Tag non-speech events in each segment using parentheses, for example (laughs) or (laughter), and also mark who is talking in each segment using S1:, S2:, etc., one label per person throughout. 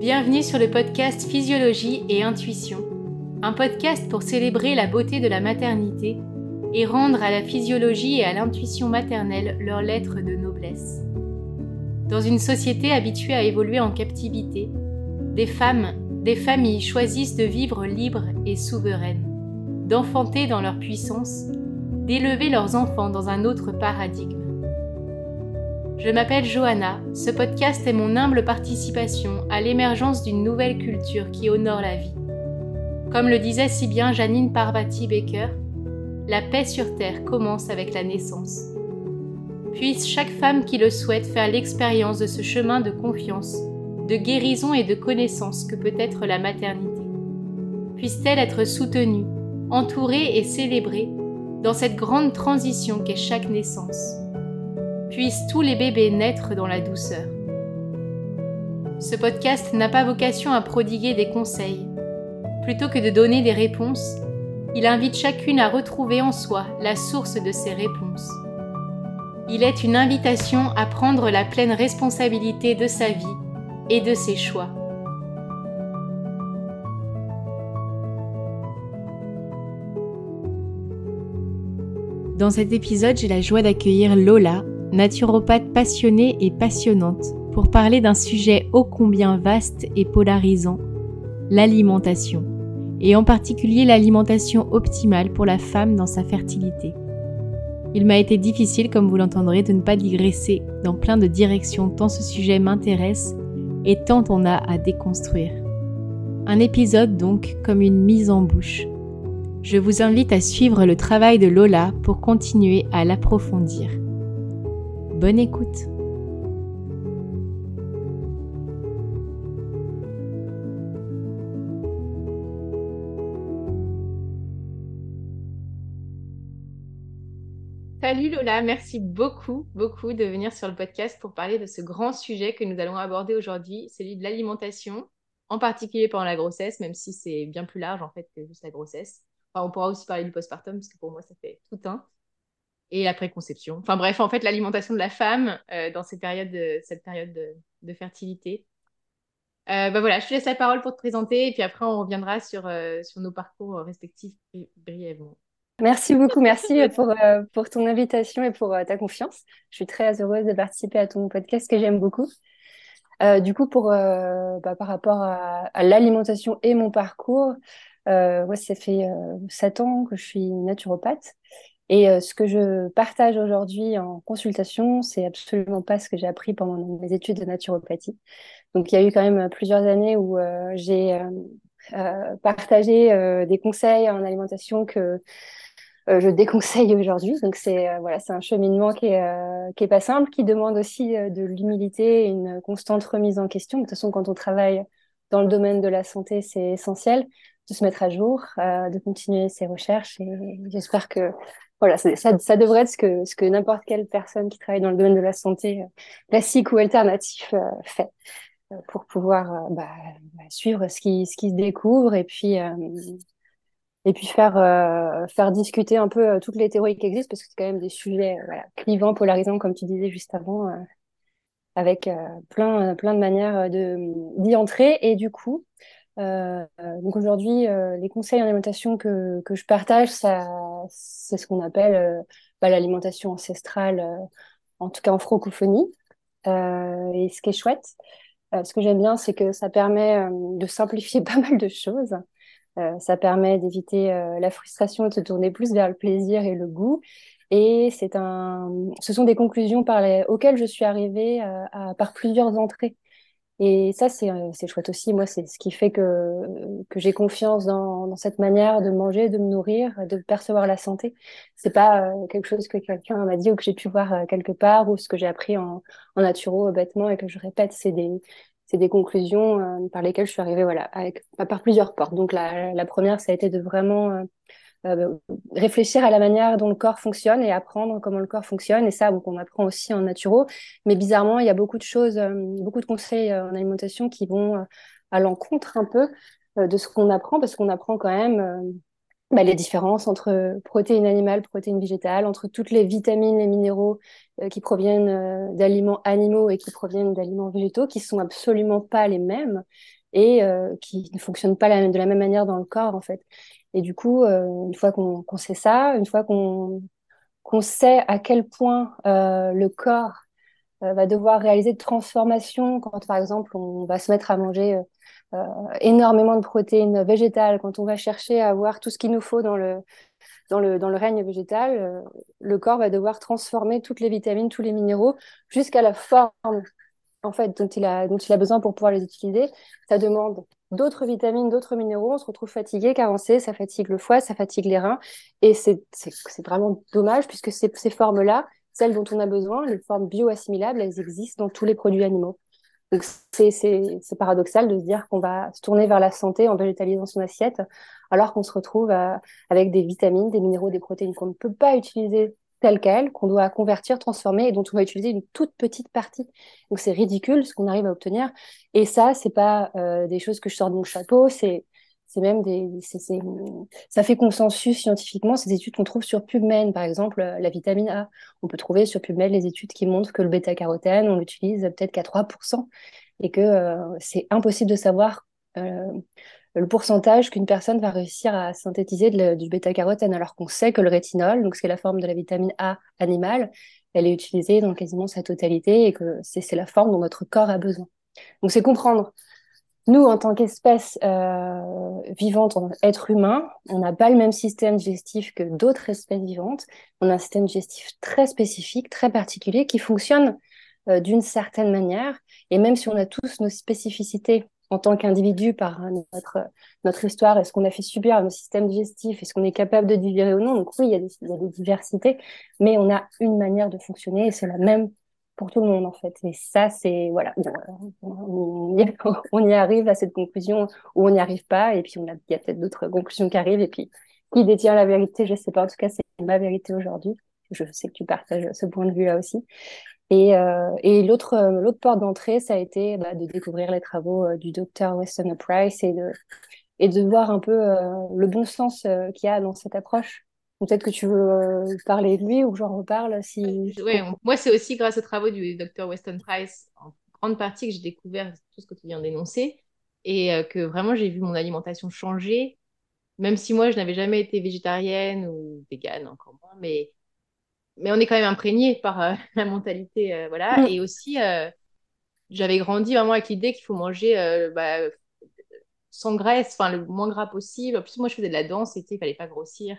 S1: Bienvenue sur le podcast Physiologie et Intuition, un podcast pour célébrer la beauté de la maternité et rendre à la physiologie et à l'intuition maternelle leur lettre de noblesse. Dans une société habituée à évoluer en captivité, des femmes, des familles choisissent de vivre libres et souveraines, d'enfanter dans leur puissance, d'élever leurs enfants dans un autre paradigme. Je m'appelle Johanna, ce podcast est mon humble participation à l'émergence d'une nouvelle culture qui honore la vie. Comme le disait si bien Janine Parvati Baker, la paix sur Terre commence avec la naissance. Puisse chaque femme qui le souhaite faire l'expérience de ce chemin de confiance, de guérison et de connaissance que peut être la maternité. Puisse-t-elle être soutenue, entourée et célébrée dans cette grande transition qu'est chaque naissance puissent tous les bébés naître dans la douceur. Ce podcast n'a pas vocation à prodiguer des conseils. Plutôt que de donner des réponses, il invite chacune à retrouver en soi la source de ces réponses. Il est une invitation à prendre la pleine responsabilité de sa vie et de ses choix. Dans cet épisode, j'ai la joie d'accueillir Lola, naturopathe passionnée et passionnante, pour parler d'un sujet ô combien vaste et polarisant, l'alimentation, et en particulier l'alimentation optimale pour la femme dans sa fertilité. Il m'a été difficile, comme vous l'entendrez, de ne pas digresser dans plein de directions tant ce sujet m'intéresse et tant on a à déconstruire. Un épisode donc comme une mise en bouche. Je vous invite à suivre le travail de Lola pour continuer à l'approfondir. Bonne écoute Salut Lola, merci beaucoup, beaucoup de venir sur le podcast pour parler de ce grand sujet que nous allons aborder aujourd'hui, celui de l'alimentation, en particulier pendant la grossesse, même si c'est bien plus large en fait que juste la grossesse. On pourra aussi parler du postpartum, parce que pour moi, ça fait tout un et la préconception. Enfin bref, en fait, l'alimentation de la femme euh, dans cette période de, fertilité. Euh, bah voilà, je te laisse la parole pour te présenter et puis après on reviendra sur, euh, nos parcours respectifs brièvement.
S2: Merci beaucoup, merci pour, ton invitation et pour ta confiance. Je suis très heureuse de participer à ton podcast que j'aime beaucoup. du coup, bah, par rapport à l'alimentation et mon parcours, moi, ça fait sept ans que je suis naturopathe et euh, ce que je partage aujourd'hui en consultation, c'est absolument pas ce que j'ai appris pendant mes études de naturopathie. Donc, il y a eu quand même plusieurs années où euh, j'ai euh, partagé des conseils en alimentation que je déconseille aujourd'hui. Donc, c'est voilà, c'est un cheminement qui est, qui est pas simple, qui demande aussi de l'humilité une constante remise en question. De toute façon, quand on travaille dans le domaine de la santé, c'est essentiel de se mettre à jour, de continuer ses recherches. Et j'espère que voilà, ça, ça, devrait être ce que, ce que n'importe quelle personne qui travaille dans le domaine de la santé, euh, classique ou alternatif, euh, fait euh, pour pouvoir bah, bah, suivre ce qui, ce qui se découvre et puis, et puis faire, faire discuter un peu toutes les théories qui existent parce que c'est quand même des sujets clivants, polarisants, comme tu disais juste avant, avec plein, plein de manières d'y entrer. Et du coup, euh, donc aujourd'hui, euh, les conseils en alimentation que, que je partage, c'est ce qu'on appelle euh, bah, l'alimentation ancestrale, en tout cas en francophonie. et ce qui est chouette, ce que j'aime bien, c'est que ça permet de simplifier (laughs) pas mal de choses. ça permet d'éviter la frustration et de se tourner plus vers le plaisir et le goût. Et un, ce sont des conclusions par les, auxquelles je suis arrivée par plusieurs entrées. Et ça, c'est, euh, c'est chouette aussi. Moi, c'est ce qui fait que, que j'ai confiance dans, dans cette manière de manger, de me nourrir, de percevoir la santé. C'est pas euh, quelque chose que quelqu'un m'a dit ou que j'ai pu voir euh, quelque part ou ce que j'ai appris en, en naturo bêtement et que je répète. C'est des, c'est des conclusions par lesquelles je suis arrivée, voilà, avec, par plusieurs portes. Donc, la, la première, ça a été de vraiment euh, réfléchir à la manière dont le corps fonctionne et apprendre comment le corps fonctionne. Et ça, donc, on apprend aussi en naturo. Mais bizarrement, il y a beaucoup de choses, euh, beaucoup de conseils euh, en alimentation qui vont à l'encontre un peu de ce qu'on apprend, parce qu'on apprend quand même bah, les différences entre protéines animales, protéines végétales, entre toutes les vitamines, les minéraux euh, qui proviennent euh, d'aliments animaux et qui proviennent d'aliments végétaux, qui sont absolument pas les mêmes et euh, qui ne fonctionnent pas de la même manière dans le corps en fait. Et du coup, une fois qu'on sait ça, une fois qu'on qu'on sait à quel point le corps va devoir réaliser de transformations quand par exemple on va se mettre à manger euh, énormément de protéines végétales, quand on va chercher à avoir tout ce qu'il nous faut dans le, dans le, dans le règne végétal, euh, le corps va devoir transformer toutes les vitamines, tous les minéraux jusqu'à la forme en fait, dont il, a, dont il a besoin pour pouvoir les utiliser. Ça demande d'autres vitamines, d'autres minéraux. On se retrouve fatigué, carencé, ça fatigue le foie, ça fatigue les reins. Et c'est vraiment dommage puisque ces, formes-là, celles dont on a besoin, les formes bioassimilables, elles existent dans tous les produits animaux. Donc c'est paradoxal de se dire qu'on va se tourner vers la santé en végétalisant son assiette, alors qu'on se retrouve euh, avec des vitamines, des minéraux, des protéines qu'on ne peut pas utiliser telles quelles, qu'on doit convertir, transformer et dont on va utiliser une toute petite partie. Donc c'est ridicule ce qu'on arrive à obtenir. Et ça, c'est pas euh, des choses que je sors de mon chapeau, c'est c'est même des, ça fait consensus scientifiquement. Ces études qu'on trouve sur PubMed, par exemple, euh, la vitamine A. On peut trouver sur PubMed les études qui montrent que le bêta-carotène, on l'utilise peut-être qu'à 3% et que euh, c'est impossible de savoir le pourcentage qu'une personne va réussir à synthétiser du bêta-carotène, alors qu'on sait que le rétinol, donc c'est la forme de la vitamine A animale, elle est utilisée dans quasiment sa totalité et que c'est la forme dont notre corps a besoin. Donc c'est comprendre nous, en tant qu'espèce euh, vivante, être humain, on n'a pas le même système digestif que d'autres espèces vivantes. On a un système digestif très spécifique, très particulier, qui fonctionne euh, d'une certaine manière. Et même si on a tous nos spécificités en tant qu'individu par notre, notre histoire et ce qu'on a fait subir à nos systèmes digestifs et ce qu'on est capable de digérer ou non, donc oui, il y, a des, il y a des diversités, mais on a une manière de fonctionner et c'est la même pour tout le monde en fait. Et ça, c'est voilà, on y, arrive à cette conclusion ou on n'y arrive pas. Et puis on a, il y a peut-être d'autres conclusions qui arrivent. Et puis qui détient la vérité, je sais pas. En tout cas, c'est ma vérité aujourd'hui. Je sais que tu partages ce point de vue là aussi. Et, euh, et l'autre l'autre porte d'entrée, ça a été bah, de découvrir les travaux euh, du docteur Weston Price et de et de voir un peu euh, le bon sens qu'il y a dans cette approche Peut-être que tu veux euh, parler de lui ou que j'en reparle si.
S1: Oui, moi c'est aussi grâce aux travaux du Dr Weston Price en grande partie que j'ai découvert tout ce que tu viens d'énoncer et euh, que vraiment j'ai vu mon alimentation changer, même si moi je n'avais jamais été végétarienne ou végane encore moins, mais mais on est quand même imprégné par euh, (laughs) la mentalité, voilà. Mm. Et aussi j'avais grandi vraiment avec l'idée qu'il faut manger bah, sans graisse, enfin le moins gras possible. En plus moi je faisais de la danse, et il fallait pas grossir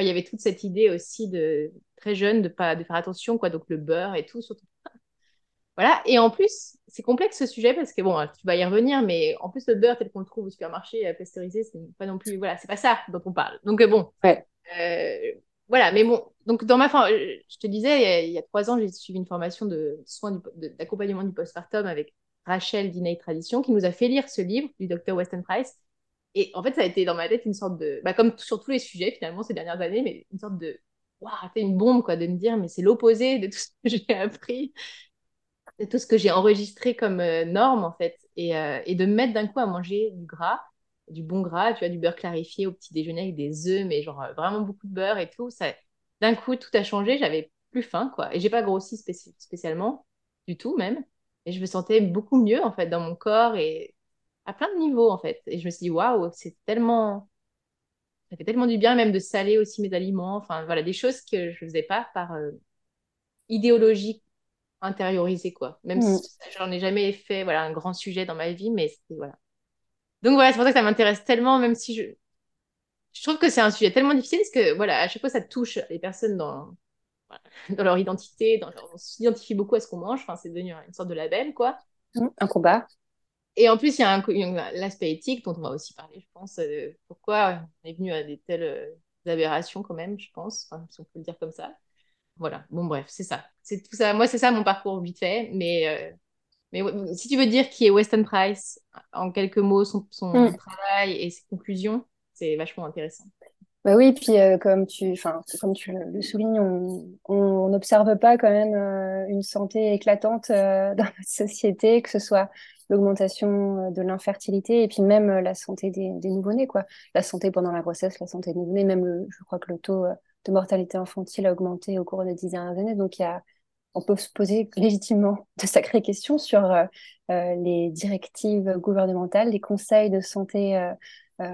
S1: il y avait toute cette idée aussi de très jeune de pas de faire attention quoi, donc le beurre et tout surtout. (laughs) Voilà. Et en plus, c'est complexe ce sujet parce que bon, tu vas y revenir, mais en plus le beurre tel qu'on le trouve au supermarché euh, pasteurisé, c'est pas non plus voilà, c'est pas ça dont on parle. Donc euh, bon.
S2: Ouais.
S1: Voilà, mais bon, donc dans ma fin, je te disais, il y a, trois ans, j'ai suivi une formation de soins d'accompagnement du postpartum avec Rachel Diney Tradition qui nous a fait lire ce livre du docteur Weston Price et en fait, ça a été dans ma tête une sorte de. Bah, comme sur tous les sujets, finalement, ces dernières années, mais une sorte de. Waouh, c'est une bombe, quoi, de me dire, mais c'est l'opposé de tout ce que j'ai appris, de tout ce que j'ai enregistré comme euh, norme, en fait. Et, euh, et de me mettre d'un coup à manger du gras, du bon gras, tu vois, du beurre clarifié au petit déjeuner avec des œufs, mais genre euh, vraiment beaucoup de beurre et tout. Ça... D'un coup, tout a changé, j'avais plus faim, quoi. Et j'ai pas grossi spécialement, du tout même. Et je me sentais beaucoup mieux, en fait, dans mon corps. Et à plein de niveaux, en fait. Et je me suis dit, waouh, c'est tellement. Ça fait tellement du bien, même de saler aussi mes aliments. Enfin, voilà, des choses que je ne faisais pas par euh, idéologie intériorisée, quoi. Même mm. si j'en ai jamais fait, voilà, un grand sujet dans ma vie, mais c'était, voilà. Donc voilà, c'est pour ça que ça m'intéresse tellement, même si je. Je trouve que c'est un sujet tellement difficile parce que, voilà, à chaque fois, ça touche les personnes dans, (laughs) dans leur identité, dans leur... on s'identifie beaucoup à ce qu'on mange. Enfin, c'est devenu une sorte de label, quoi.
S2: Mm. Un combat.
S1: Et en plus, il y a l'aspect éthique dont on va aussi parler, je pense. Euh, pourquoi on est venu à des telles euh, aberrations quand même, je pense, si on peut le dire comme ça. Voilà, bon bref, c'est ça. C'est tout ça. Moi, c'est ça mon parcours vite fait. Mais, euh, mais si tu veux dire qui est Weston Price, en quelques mots, son, son mm. travail et ses conclusions, c'est vachement intéressant.
S2: Bah oui, puis comme tu, comme tu le soulignes, on n'observe pas quand même une santé éclatante (laughs) dans notre société, que ce soit l'augmentation de l'infertilité et puis même la santé des, des nouveau-nés, quoi. La santé pendant la grossesse, la santé des nouveau-nés, même le, je crois que le taux de mortalité infantile a augmenté au cours des dix dernières années. Donc, il y a, on peut se poser légitimement (laughs) de sacrées questions sur euh, euh, les directives gouvernementales, les conseils de santé euh,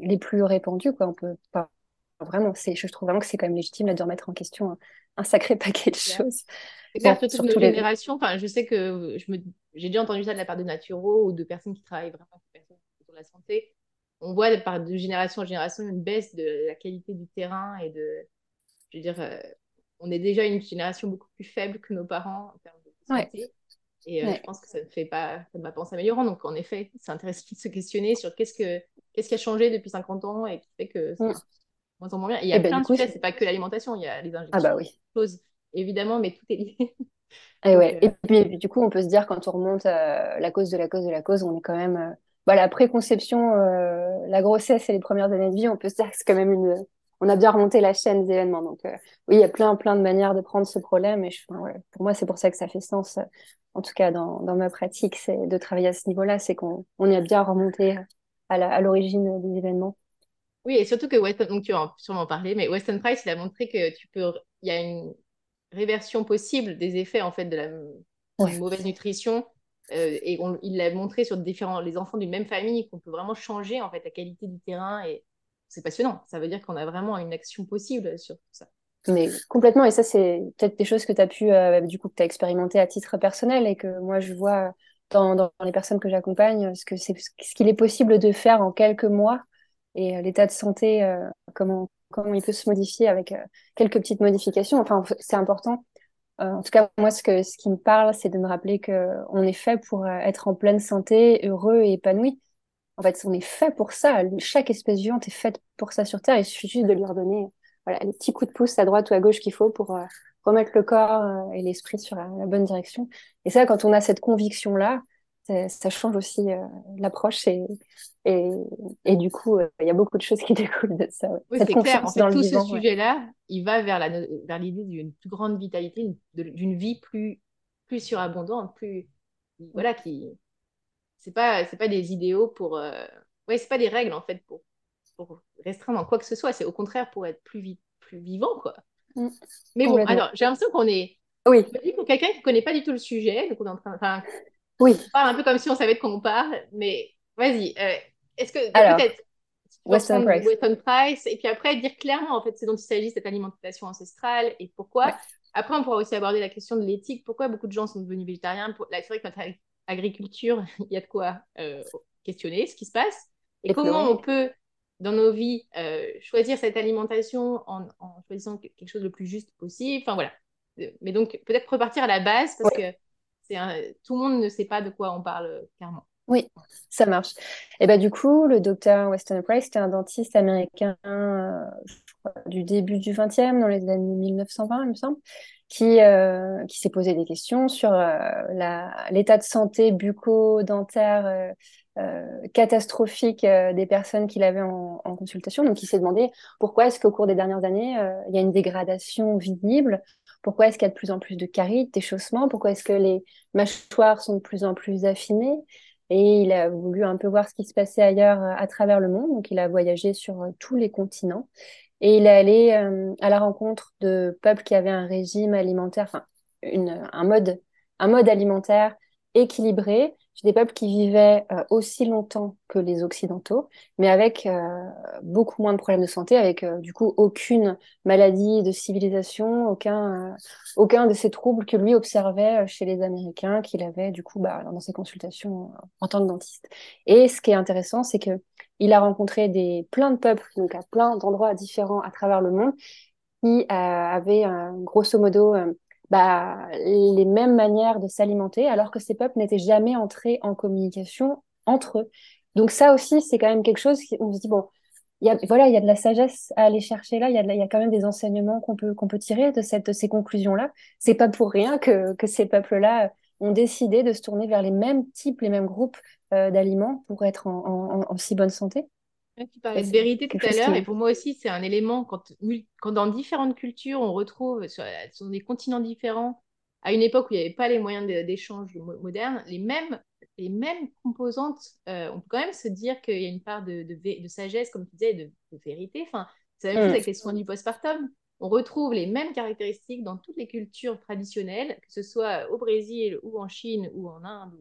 S2: les plus répandus. Quoi. On peut pas vraiment, je trouve vraiment que c'est quand même légitime de remettre en question un, sacré (laughs) paquet de choses.
S1: C'est surtout nos générations. Enfin, je sais que je me... j'ai déjà entendu ça de la part de naturaux ou de personnes qui travaillent vraiment sur la santé. On voit par de génération en génération une baisse de la qualité du terrain et de, je veux dire, on est déjà une génération beaucoup plus faible que nos parents en termes de santé. Et euh, je pense que ça ne fait pas, ça ne va pas en s'améliorant. Donc, en effet, c'est intéressant de se questionner sur qu'est-ce, que, qu'est-ce qui a changé depuis 50 ans et qui fait que c'est mm. moins en moins bien. il y a eh ben, plein de sujets, c'est pas que l'alimentation, il y a les injections, ah bah oui. choses, évidemment, mais tout est lié. (laughs)
S2: Et, ouais. Euh, et puis, du coup, on peut se dire, quand on remonte à la cause de la cause de la cause, on est quand même. Euh, bah, la préconception, la grossesse et les premières années de vie, on peut se dire que c'est quand même une, on a bien remonté la chaîne des événements. Donc, euh, oui, il y a plein, plein de manières de prendre ce problème. Et pour moi, c'est pour ça que ça fait sens, en tout cas dans, ma pratique, c'est de travailler à ce niveau-là. C'est qu'on on y a bien remonté à l'origine des événements.
S1: Oui, et surtout que Weston, donc tu vas sûrement parler, mais Weston Price, il a montré que tu peux, il y a une réversion possible des effets en fait de la mauvaise nutrition. Euh, et il l'a montré sur différents, les enfants d'une même famille qu'on peut vraiment changer en fait la qualité du terrain et c'est passionnant. Ça veut dire qu'on a vraiment une action possible sur tout ça.
S2: Mais complètement, et ça, c'est peut-être des choses que tu as pu, euh, du coup, que tu as expérimenté à titre personnel et que moi, je vois dans, les personnes que j'accompagne, ce que c'est ce qu'il est possible de faire en quelques mois et euh, l'état de santé, euh, comment, il peut se modifier avec quelques petites modifications. Enfin, c'est important. en tout cas, moi, ce, ce qui me parle, c'est de me rappeler qu'on est fait pour être en pleine santé, heureux et épanoui. En fait, on est fait pour ça. Chaque espèce vivante est faite pour ça sur Terre. Il suffit juste de lui redonner voilà, les petits coups de pouce à droite ou à gauche qu'il faut pour euh, remettre le corps euh, et l'esprit sur la, bonne direction. Et ça, quand on a cette conviction-là, ça change aussi euh, l'approche et, et, et, du coup, il y a beaucoup de choses qui (laughs) découlent de ça.
S1: Oui, c'est clair. En fait, tout ce sujet-là, il va vers l'idée vers d'une plus grande vitalité, d'une vie plus, plus surabondante, plus, voilà, qui, c'est pas c'est pas des idéaux pour euh... ouais c'est pas des règles en fait pour pour restreindre en quoi que ce soit. C'est au contraire pour être plus plus vivant quoi. Mm. mais bon alors j'ai l'impression qu'on est
S2: oui.
S1: pour quelqu'un qui connaît pas du tout le sujet donc on est en train enfin
S2: oui.
S1: on parle un peu comme si on savait de quoi on parle mais vas-y euh, est-ce que peut-être
S2: Weston Price.
S1: Weston Price et puis après dire clairement en fait c'est dont il s'agit cette alimentation ancestrale et pourquoi. Après on pourra aussi aborder la question de l'éthique pourquoi beaucoup de gens sont devenus végétariens pour... c'est vrai que notre agriculture, (laughs) il y a de quoi euh, questionner ce qui se passe. Et, comment on peut, dans nos vies, euh, choisir cette alimentation en, choisissant quelque chose le plus juste possible. Enfin voilà. Mais donc, peut-être repartir à la base parce que c'est tout le monde ne sait pas de quoi on parle euh, clairement.
S2: Oui, ça marche. Et bah, du coup, le docteur Weston Price, c'était un dentiste américain du début du 20e, dans les années 1920, il me semble, qui, euh, qui s'est posé des questions sur euh, l'état de santé bucco-dentaire euh, catastrophique des personnes qu'il avait en, consultation. Donc, il s'est demandé pourquoi est-ce qu'au cours des dernières années, il y a une dégradation visible? Pourquoi est-ce qu'il y a de plus en plus de caries, déchaussements Pourquoi est-ce que les mâchoires sont de plus en plus affinées? Et il a voulu un peu voir ce qui se passait ailleurs à travers le monde. Donc, il a voyagé sur tous les continents. Et il est allé euh, à la rencontre de peuples qui avaient un régime alimentaire, enfin, un mode alimentaire équilibré, des peuples qui vivaient euh, aussi longtemps que les Occidentaux, mais avec euh, beaucoup moins de problèmes de santé, avec du coup aucune maladie de civilisation, aucun, aucun de ces troubles que lui observait chez les Américains, qu'il avait du coup bah, dans ses consultations en tant que dentiste. Et ce qui est intéressant, c'est que il a rencontré des, plein de peuples, donc à plein d'endroits différents à travers le monde, qui euh, avaient euh, grosso modo euh, bah, les mêmes manières de s'alimenter, alors que ces peuples n'étaient jamais entrés en communication entre eux. Donc ça aussi, c'est quand même quelque chose on se dit, bon, voilà, il y a de la sagesse à aller chercher là, il y, a y a quand même des enseignements qu'on peut, peut tirer de, cette, ces conclusions-là. C'est pas pour rien que, que ces peuples-là ont décidé de se tourner vers les mêmes types, les mêmes groupes euh, d'aliments pour être en, si bonne santé.
S1: Tu parlais de vérité tout à l'heure, et pour moi aussi, c'est un élément quand, quand dans différentes cultures, on retrouve sur, des continents différents, à une époque où il n'y avait pas les moyens d'échange modernes, les mêmes les mêmes composantes. on peut quand même se dire qu'il y a une part de, de, sagesse, comme tu disais, de, de vérité. Enfin, c'est la même chose mm. avec les soins du postpartum. On retrouve les mêmes caractéristiques dans toutes les cultures traditionnelles, que ce soit au Brésil ou en Chine ou en Inde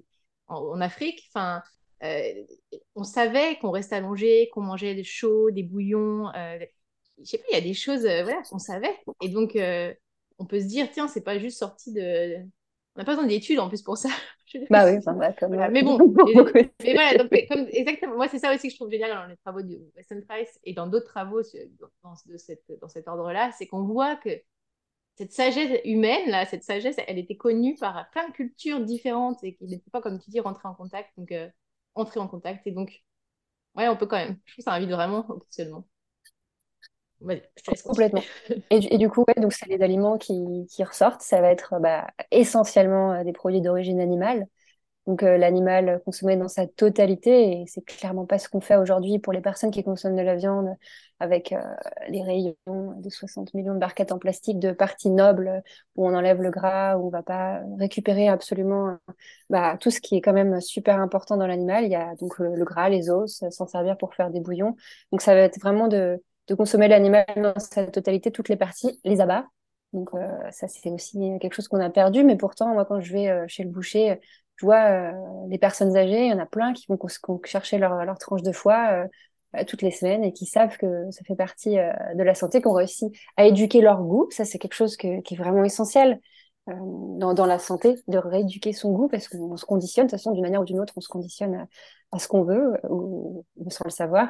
S1: ou en, Afrique. Enfin, on savait qu'on restait allongé, qu'on mangeait des chauds, des bouillons. je sais pas, il y a des choses voilà, qu'on savait. Et donc, on peut se dire, tiens, c'est pas juste sorti de. On n'a pas besoin d'études en plus pour ça. (laughs)
S2: bah oui, bah, comme
S1: Mais bon, (laughs) mais, voilà, donc, comme, exactement. Moi, c'est ça aussi que je trouve génial dans les travaux de Weston Price et dans d'autres travaux dans, de cette, dans cet ordre-là, c'est qu'on voit que cette sagesse humaine, là, cette sagesse, elle était connue par plein de cultures différentes et qui n'étaient pas, comme tu dis, rentrées en contact. Donc, euh, entrer en contact. Et donc, ouais, on peut quand même. Je trouve que ça invite vraiment au questionnement.
S2: Complètement. Et, du coup, ouais, donc c'est les aliments qui, qui, ressortent. Ça va être bah, essentiellement euh, des produits d'origine animale. Donc euh, l'animal consommé dans sa totalité, et c'est clairement pas ce qu'on fait aujourd'hui pour les personnes qui consomment de la viande avec euh, les rayons de 60 millions de barquettes en plastique de parties nobles où on enlève le gras, où on va pas récupérer absolument bah, tout ce qui est quand même super important dans l'animal. Il y a donc le, le gras, les os, s'en servir pour faire des bouillons. Donc ça va être vraiment de de consommer l'animal dans sa totalité, toutes les parties, les abats. Donc euh, ça, c'est aussi quelque chose qu'on a perdu. Mais pourtant, moi, quand je vais euh, chez le boucher, euh, les personnes âgées, il y en a plein qui vont, chercher leur, tranche de foie toutes les semaines et qui savent que ça fait partie de la santé, qu'on réussit à éduquer leur goût. Ça, c'est quelque chose qui est vraiment essentiel. Dans, la santé, de rééduquer son goût, parce qu'on se conditionne, de toute façon, d'une manière ou d'une autre, on se conditionne à, ce qu'on veut, ou, sans le savoir.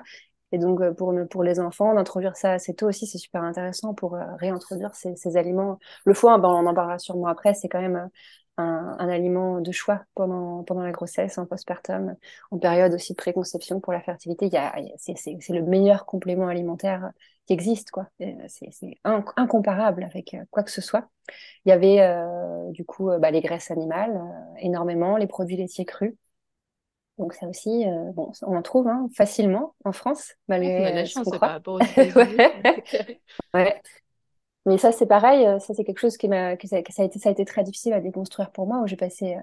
S2: Et donc, euh, pour, les enfants, d'introduire ça assez tôt aussi, c'est super intéressant pour euh, réintroduire ces, ces, aliments. Le foie, ben, on en parlera sûrement après, c'est quand même euh, un, un, aliment de choix pendant, pendant la grossesse, en postpartum, en période aussi de préconception pour la fertilité. Il y a, c'est, le meilleur complément alimentaire qui existe, quoi. C'est, incomparable avec quoi que ce soit. Il y avait du coup bah, les graisses animales, énormément, les produits laitiers crus. Donc ça aussi, euh, bon, on en trouve hein, facilement en France,
S1: malgré la euh, chance par rapport aux (laughs)
S2: ouais. Mais ça, c'est pareil, euh, ça c'est quelque chose qui m'a, que ça, a été, ça a été très difficile à déconstruire pour moi, où j'ai passé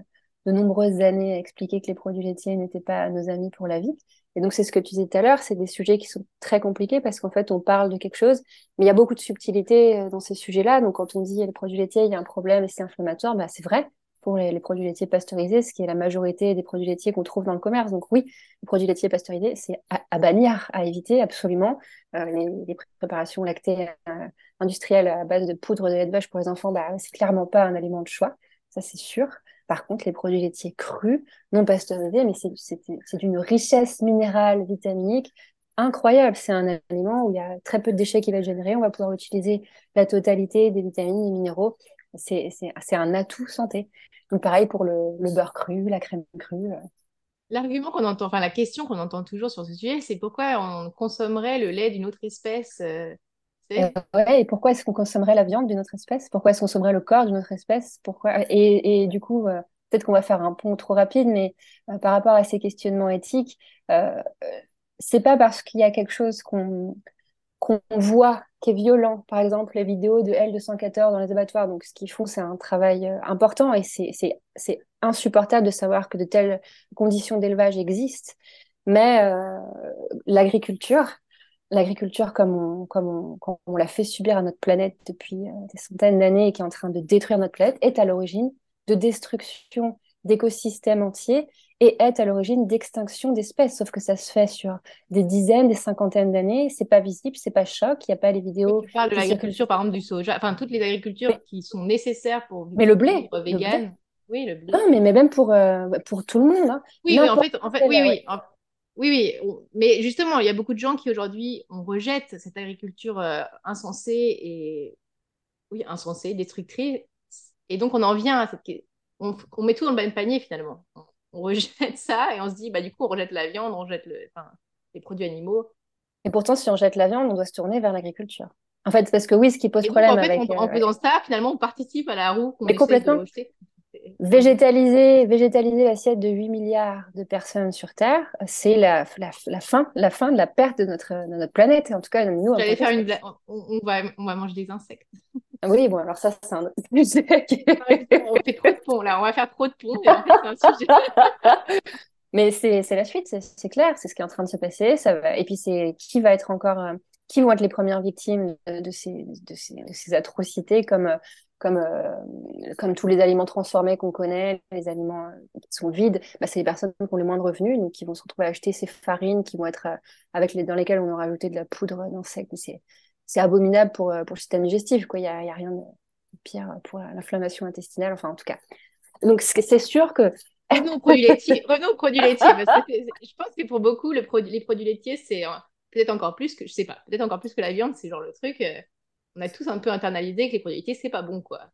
S2: de nombreuses années à expliquer que les produits laitiers n'étaient pas nos amis pour la vie. Et donc c'est ce que tu disais tout à l'heure, c'est des sujets qui sont très compliqués parce qu'en fait on parle de quelque chose, mais il y a beaucoup de subtilité dans ces sujets-là. Donc quand on dit les produits laitiers, il y a un problème et c'est inflammatoire, bah c'est vrai pour les, produits laitiers pasteurisés, ce qui est la majorité des produits laitiers qu'on trouve dans le commerce. Donc oui, les produits laitiers pasteurisés, c'est à, bannir, à éviter absolument. Euh, les, préparations lactées euh, industrielles à base de poudre de lait de vache pour les enfants, bah, c'est clairement pas un aliment de choix, ça c'est sûr. Par contre, les produits laitiers crus, non pasteurisés, mais c'est d'une richesse minérale, vitaminique incroyable. C'est un aliment où il y a très peu de déchets qui va générer. On va pouvoir utiliser la totalité des vitamines et minéraux c'est un atout santé. Donc pareil pour le, beurre cru, la crème crue. Euh.
S1: L'argument qu'on entend, enfin la question qu'on entend toujours sur ce sujet, c'est pourquoi on consommerait le lait d'une autre espèce
S2: euh, euh, ouais, et pourquoi est-ce qu'on consommerait la viande d'une autre espèce? Pourquoi est-ce qu'on consommerait le corps d'une autre espèce? Pourquoi et, et, du coup, peut-être qu'on va faire un pont trop rapide, mais par rapport à ces questionnements éthiques, c'est pas parce qu'il y a quelque chose qu'on qu'on voit qui est violent, par exemple les vidéos de L214 dans les abattoirs. Donc ce qu'ils font, c'est un travail euh, important et c'est insupportable de savoir que de telles conditions d'élevage existent. Mais euh, l'agriculture, l'agriculture comme on, comme on, l'a fait subir à notre planète depuis euh, des centaines d'années et qui est en train de détruire notre planète, est à l'origine de destruction d'écosystèmes entiers et est à l'origine d'extinction d'espèces. Sauf que ça se fait sur des dizaines, des cinquantaines d'années. C'est pas visible, c'est pas choc. Il n'y a pas les vidéos.
S1: Tu parles de l'agriculture, par exemple, du soja. Enfin, toutes les agricultures qui sont nécessaires pour.
S2: Mais le blé.
S1: Vegan. Oui, le blé.
S2: Non, mais, mais même pour, euh, pour tout le monde. Hein.
S1: Oui, mais en fait, en fait, oui, oui. Oui, oui, mais justement, il y a beaucoup de gens qui aujourd'hui, on rejette cette agriculture euh, insensée et oui, insensée, destructrice. Et donc, on en vient à cette, on, on, met tout dans le même panier finalement on rejette ça et on se dit, bah, du coup, on rejette la viande, on rejette le, les produits animaux.
S2: Et pourtant, si on jette la viande, on doit se tourner vers l'agriculture. En fait, parce que oui, ce qui pose problème avec...
S1: En, euh, faisant ça, finalement, on participe à la roue
S2: qu'on Mais complètement. Végétaliser, végétaliser l'assiette de 8 milliards de personnes sur Terre, c'est la, la, fin, la fin de la perte de notre, de notre planète. En tout cas, nous,
S1: J'allais faire une on, va, on va manger des insectes.
S2: Ah oui, bon, alors ça, c'est un autre
S1: sujet. (laughs) on fait trop de ponts, là. On va faire trop de ponts. un sujet. (laughs)
S2: Mais c'est la suite, c'est clair. C'est ce qui est en train de se passer. Ça va... Et puis, c'est qui va être encore... Euh, qui vont être les premières victimes de, ces, de, ces, de ces, atrocités comme, euh, comme, euh, comme tous les aliments transformés qu'on connaît, les aliments qui sont vides, bah, c'est les personnes qui ont les moins de revenus, donc qui vont se retrouver à acheter ces farines qui vont être avec les, dans lesquelles on a rajouté de la poudre d'insectes. C'est c'est abominable pour, euh, pour le système digestif. Il n'y a, a, rien de pire pour l'inflammation intestinale, enfin en tout cas. Donc c'est sûr que... (laughs)
S1: Revenons aux produits laitiers. Revenons aux produits laitiers. je pense que pour beaucoup, les produits laitiers, c'est peut-être encore plus que, je sais pas, peut-être encore plus que la viande, c'est genre le truc. Euh, on a tous un peu internalisé que les produits laitiers, c'est pas bon, quoi.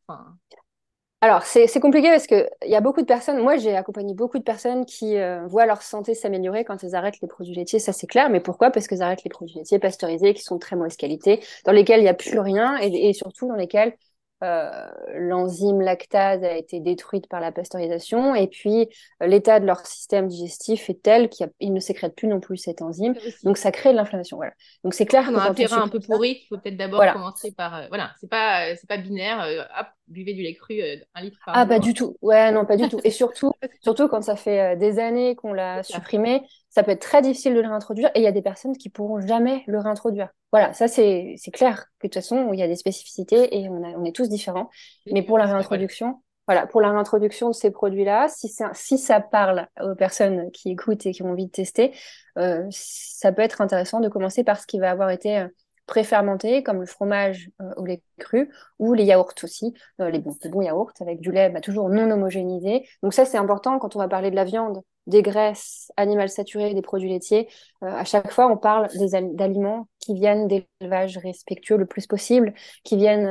S2: Alors, c'est compliqué parce qu'il y a beaucoup de personnes, moi j'ai accompagné beaucoup de personnes qui euh, voient leur santé s'améliorer quand elles arrêtent les produits laitiers, ça c'est clair, mais pourquoi? Parce qu'elles arrêtent les produits laitiers pasteurisés qui sont de très mauvaise qualité, dans lesquels il n'y a plus rien et, surtout dans lesquels euh, l'enzyme lactase a été détruite par la pasteurisation et puis euh, l'état de leur système digestif est tel qu'ils ne sécrètent plus non plus cette enzyme. Donc ça crée de l'inflammation. Voilà. Donc c'est clair.
S1: Un terrain un peu pourri. Il faut peut-être d'abord commencer par. Euh, voilà, c'est pas c'est pas binaire. hop, buvez du lait cru un litre par
S2: Ah pas du tout. Ouais non pas du tout. Et (laughs) surtout surtout quand ça fait des années qu'on l'a supprimé, ça peut être très difficile de le réintroduire et il y a des personnes qui pourront jamais le réintroduire. Voilà, ça c'est clair que de toute façon, il y a des spécificités et on, a, on est tous différents. Mais pour la réintroduction, voilà, pour la réintroduction de ces produits-là, si, si ça parle aux personnes qui écoutent et qui ont envie de tester, euh, ça peut être intéressant de commencer par ce qui va avoir été euh, préfermentés, comme le fromage euh, au lait cru, ou les yaourts aussi, euh, les, bons, bons yaourts avec du lait bah, toujours non homogénéisé. Donc ça, c'est important quand on va parler de la viande, des graisses animales saturées, des produits laitiers. Euh, à chaque fois, on parle d'aliments qui viennent d'élevages respectueux le plus possible, qui viennent,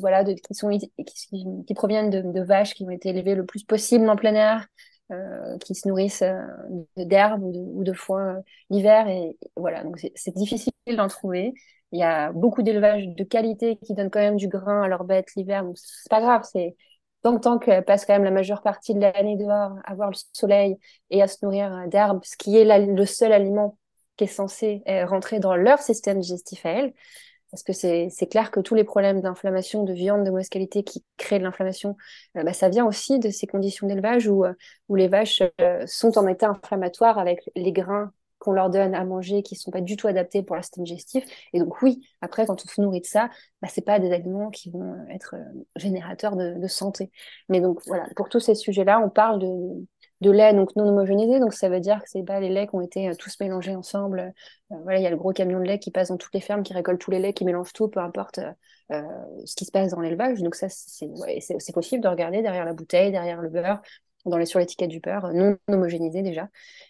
S2: voilà, de, qui, sont, qui, proviennent de, vaches qui ont été élevées le plus possible en plein air, euh, qui se nourrissent d'herbes ou de foin l'hiver. Et voilà, donc c'est difficile d'en trouver. Il y a beaucoup d'élevages de qualité qui donnent quand même du grain à leurs bêtes l'hiver. Donc, c'est pas grave. C'est tant, qu'elles passent quand même la majeure partie de l'année dehors à voir le soleil et à se nourrir d'herbes, ce qui est le seul aliment qui est censé euh, rentrer dans leur système digestif à elles. Parce que c'est clair que tous les problèmes d'inflammation, de viande de mauvaise qualité qui créent de l'inflammation, euh, bah, ça vient aussi de ces conditions d'élevage où, euh, où les vaches sont en état inflammatoire avec les grains qu'on leur donne à manger qui ne sont pas du tout adaptés pour leur système digestif. Et donc oui, après, quand on se nourrit de ça, bah, ce pas des aliments qui vont être euh, générateurs de, santé. Mais donc voilà, pour tous ces sujets-là, on parle de, de lait donc non homogénéisé, donc ça veut dire que c'est pas les laits qui ont été euh, tous mélangés ensemble. Euh, voilà, il y a le gros camion de lait qui passe dans toutes les fermes, qui récolte tous les laits, qui mélange tout, peu importe ce qui se passe dans l'élevage. Donc ça, c'est possible de regarder derrière la bouteille, derrière le beurre, dans les, sur l'étiquette du beurre, non homogénéisé déjà.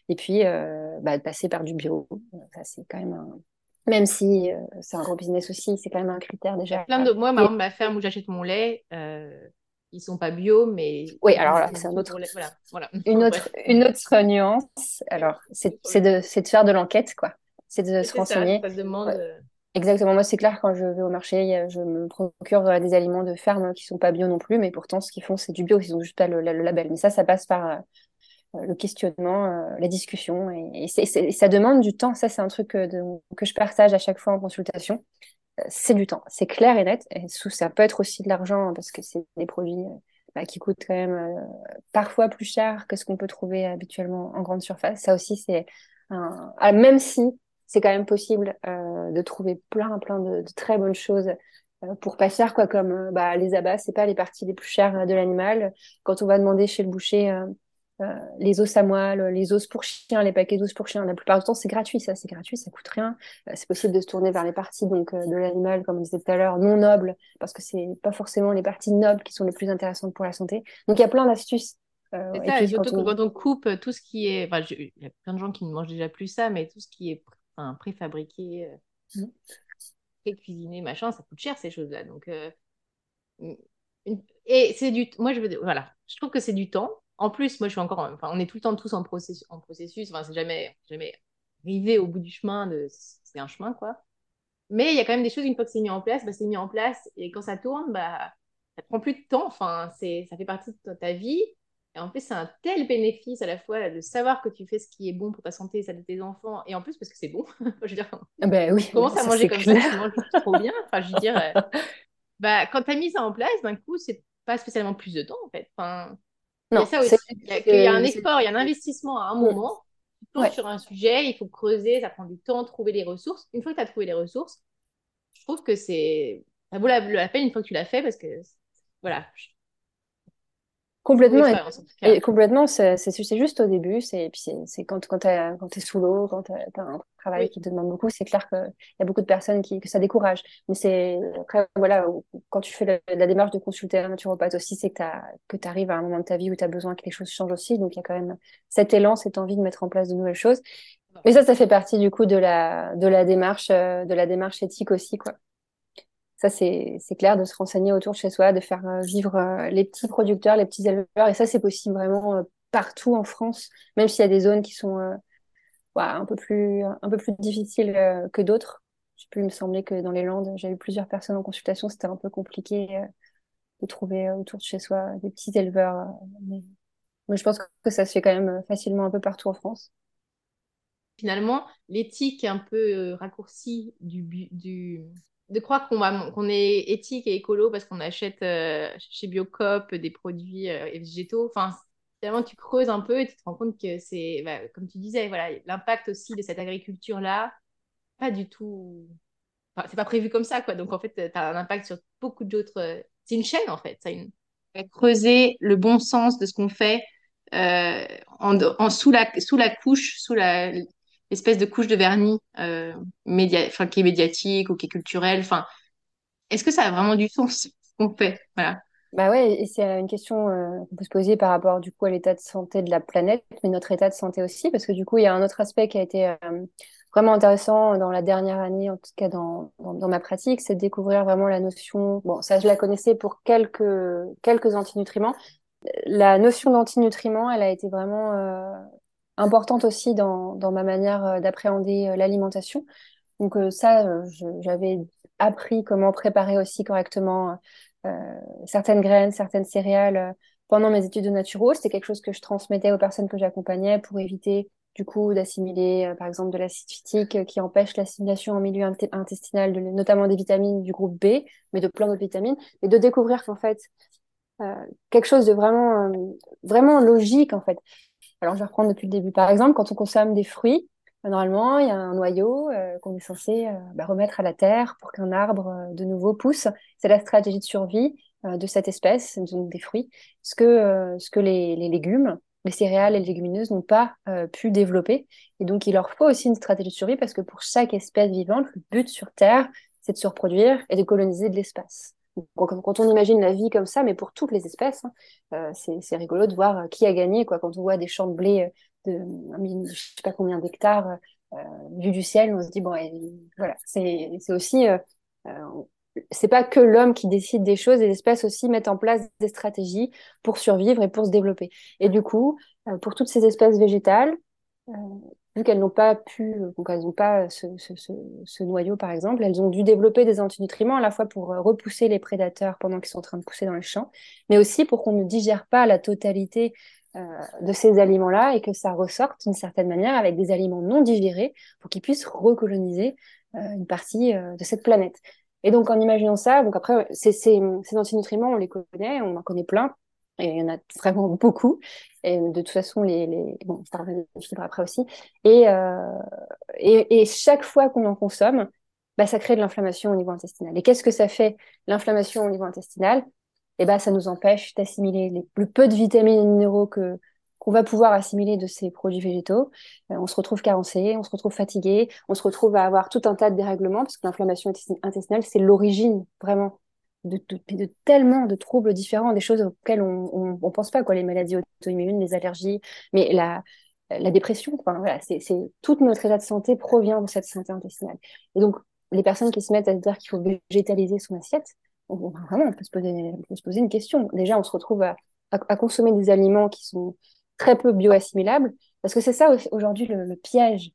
S2: Et puis, euh, bah, passer par du bio. Ça, c'est quand même un... Même si euh, c'est un gros business aussi, c'est quand même un critère déjà.
S1: Plein de moi, ma, ma ferme où j'achète mon lait, euh, ils sont pas bio, mais.
S2: Oui, alors là, c'est un autre. Voilà, voilà. (laughs) Une, autre, (laughs) une autre nuance. Alors, c'est de, de faire de l'enquête, quoi. C'est de se renseigner.
S1: Ça, demande. Euh,
S2: Exactement, moi c'est clair, quand je vais au marché, je me procure euh, des aliments de ferme qui sont pas bio non plus, mais pourtant ce qu'ils font c'est du bio, ils ont juste pas le, label. Mais ça, ça passe par euh, le questionnement, euh, la discussion, et, ça demande du temps. Ça, c'est un truc que, que je partage à chaque fois en consultation. c'est du temps, c'est clair et net. Et ça peut être aussi de l'argent hein, parce que c'est des produits bah, qui coûtent quand même parfois plus cher que ce qu'on peut trouver habituellement en grande surface. Ça aussi, c'est un... Ah, même si c'est quand même possible euh, de trouver plein, plein de, très bonnes choses euh, pour pas cher, quoi, comme euh, bah, les abats, c'est pas les parties les plus chères de l'animal. Quand on va demander chez le boucher les os à moelle, les os pour chiens, les paquets d'os pour chiens, la plupart du temps, c'est gratuit, ça, c'est gratuit, ça coûte rien. c'est possible de se tourner vers les parties donc de l'animal, comme on disait tout à l'heure, non nobles, parce que c'est pas forcément les parties nobles qui sont les plus intéressantes pour la santé. Donc il y a plein d'astuces
S1: euh, et, puis, surtout quand on... coupe tout ce qui est. il y a plein de gens qui ne mangent déjà plus ça, mais tout ce qui est un préfabriqué, euh, cuisiné, machin, ça coûte cher ces choses-là. Donc, euh, et c'est du, moi je veux, voilà, je trouve que c'est du temps. En plus, moi je suis encore, enfin, on est tout le temps tous en processus, en processus. Enfin, c'est jamais, jamais arrivé au bout du chemin. De, c'est un chemin quoi. Mais il y a quand même des choses une fois que c'est mis en place, bah, c'est mis en place et quand ça tourne, bah ça prend plus de temps. Enfin, c'est, ça fait partie de ta vie. Et en plus, c'est un tel bénéfice à la fois de savoir que tu fais ce qui est bon pour ta santé et celle de tes enfants, et en plus parce que c'est bon. (laughs) je veux dire,
S2: ben oui,
S1: commence à manger comme ça, tu manges trop bien. Enfin, je veux dire, (laughs) bah, quand tu as mis ça en place, d'un coup, c'est pas spécialement plus de temps, en fait. Enfin, il y a ça aussi. Il y a, un effort, il y a un investissement à un moment. Tu sur un sujet, il faut creuser, ça prend du temps, trouver les ressources. Une fois que tu as trouvé les ressources, je trouve que c'est. Ça vaut la, la peine une fois que tu l'as fait parce que, voilà,
S2: Complètement. Et, complètement, c'est juste au début. C'est puis c'est quand quand quand es sous l'eau, quand tu as un travail qui te demande beaucoup, c'est clair qu'il y a beaucoup de personnes qui que ça décourage. Mais c'est après voilà, quand tu fais la, démarche de consulter un naturopathe aussi, c'est que tu que arrives à un moment de ta vie où tu as besoin que les choses changent aussi. Donc il y a quand même cet élan, cette envie de mettre en place de nouvelles choses. Mais ça, ça fait partie du coup de la de la démarche euh, de la démarche éthique aussi quoi ça c'est clair de se renseigner autour de chez soi, de faire euh, vivre euh, les petits producteurs, les petits éleveurs. Et ça c'est possible vraiment euh, partout en France, même s'il y a des zones qui sont un peu plus un peu plus difficiles que d'autres. Plus, il me semblait que dans les Landes, j'avais plusieurs personnes en consultation, c'était un peu compliqué de trouver autour de chez soi des petits éleveurs. Mais, mais je pense que ça se fait quand même facilement un peu partout en France
S1: finalement, l'éthique un peu raccourcie du, du, de croire qu'on est éthique et écolo parce qu'on achète euh, chez Biocop des produits euh, végétaux. Enfin, finalement, tu creuses un peu et tu te rends compte que c'est, bah, comme tu disais, voilà, l'impact aussi de cette agriculture-là, pas du tout. Enfin, c'est pas prévu comme ça, quoi. Donc, en fait, tu as un impact sur beaucoup d'autres. Euh, c'est une chaîne, en fait. Creuser le bon sens de ce qu'on fait en, sous, la, sous la couche, sous la, espèce de couche de vernis euh, média... qui est médiatique ou qui est culturelle. Enfin, est-ce que ça a vraiment du sens ce qu'on fait? Voilà.
S2: Bah ouais, et c'est une question euh, qu'on peut se poser par rapport du coup à l'état de santé de la planète, mais notre état de santé aussi, parce que du coup il y a un autre aspect qui a été euh, vraiment intéressant dans la dernière année, en tout cas dans, dans, ma pratique, c'est de découvrir vraiment la notion. Bon, ça je la connaissais pour quelques quelques antinutriments. La notion d'antinutriments, elle a été vraiment euh, importante aussi dans, ma manière euh, d'appréhender euh, l'alimentation. Donc euh, ça, j'avais appris comment préparer aussi correctement certaines graines, certaines céréales pendant mes études de naturo. C'était quelque chose que je transmettais aux personnes que j'accompagnais pour éviter du coup d'assimiler par exemple de l'acide phytique qui empêche l'assimilation en milieu intestinal, notamment des vitamines du groupe B, mais de plein d'autres vitamines, et de découvrir qu'en fait quelque chose de vraiment vraiment logique en fait alors, je vais reprendre depuis le début. Par exemple, quand on consomme des fruits, euh, normalement, il y a un noyau euh, qu'on est censé euh, bah, remettre à la terre pour qu'un arbre de nouveau pousse. C'est la stratégie de survie de cette espèce, donc des fruits, ce que, ce que les, légumes, les céréales et les légumineuses n'ont pas pu développer. Et donc, il leur faut aussi une stratégie de survie parce que pour chaque espèce vivante, le but sur Terre, c'est de se reproduire et de coloniser de l'espace. Quand, on imagine la vie comme ça, mais pour toutes les espèces, hein, euh, c'est rigolo de voir euh, qui a gagné. Quoi. Quand on voit des champs de blé euh, de je sais pas combien d'hectares vus du ciel, on se dit, bon, voilà, c'est aussi... c'est pas que l'homme qui décide des choses, les espèces aussi mettent en place des stratégies pour survivre et pour se développer. Et du coup, pour toutes ces espèces végétales, qu'elles n'ont pas pu, donc elles n'ont pas ce, noyau par exemple, elles ont dû développer des antinutriments à la fois pour euh, repousser les prédateurs pendant qu'ils sont en train de pousser dans les champs, mais aussi pour qu'on ne digère pas la totalité euh, de ces aliments-là et que ça ressorte d'une certaine manière avec des aliments non digérés pour qu'ils puissent recoloniser euh, une partie de cette planète. Et donc en imaginant ça, donc après ces antinutriments, on les connaît, on en connaît plein, et il y en a vraiment (laughs) beaucoup. Et de toute façon, les, les... bon, ça revient les fibres après aussi. Et, euh, et, chaque fois qu'on en consomme, bah, ça crée de l'inflammation au niveau intestinal. Et qu'est-ce que ça fait, l'inflammation au niveau intestinal? Et bah, ça nous empêche d'assimiler le peu de vitamines et minéraux que qu'on va pouvoir assimiler de ces produits végétaux. Euh, on se retrouve carencé, on se retrouve fatigué, on se retrouve à avoir tout un tas de dérèglements, parce que l'inflammation intestinale, c'est l'origine vraiment de, tellement de troubles différents, des choses auxquelles on ne pense pas, quoi, les maladies auto-immunes, les allergies, mais la, la dépression, voilà, c'est, toute notre état de santé provient de cette santé intestinale. Et donc, les personnes qui se mettent à dire qu'il faut végétaliser son assiette, on, vraiment, on peut, se poser, se poser une question. Déjà, on se retrouve à, à, consommer des aliments qui sont très peu bioassimilables, parce que c'est ça aujourd'hui le, piège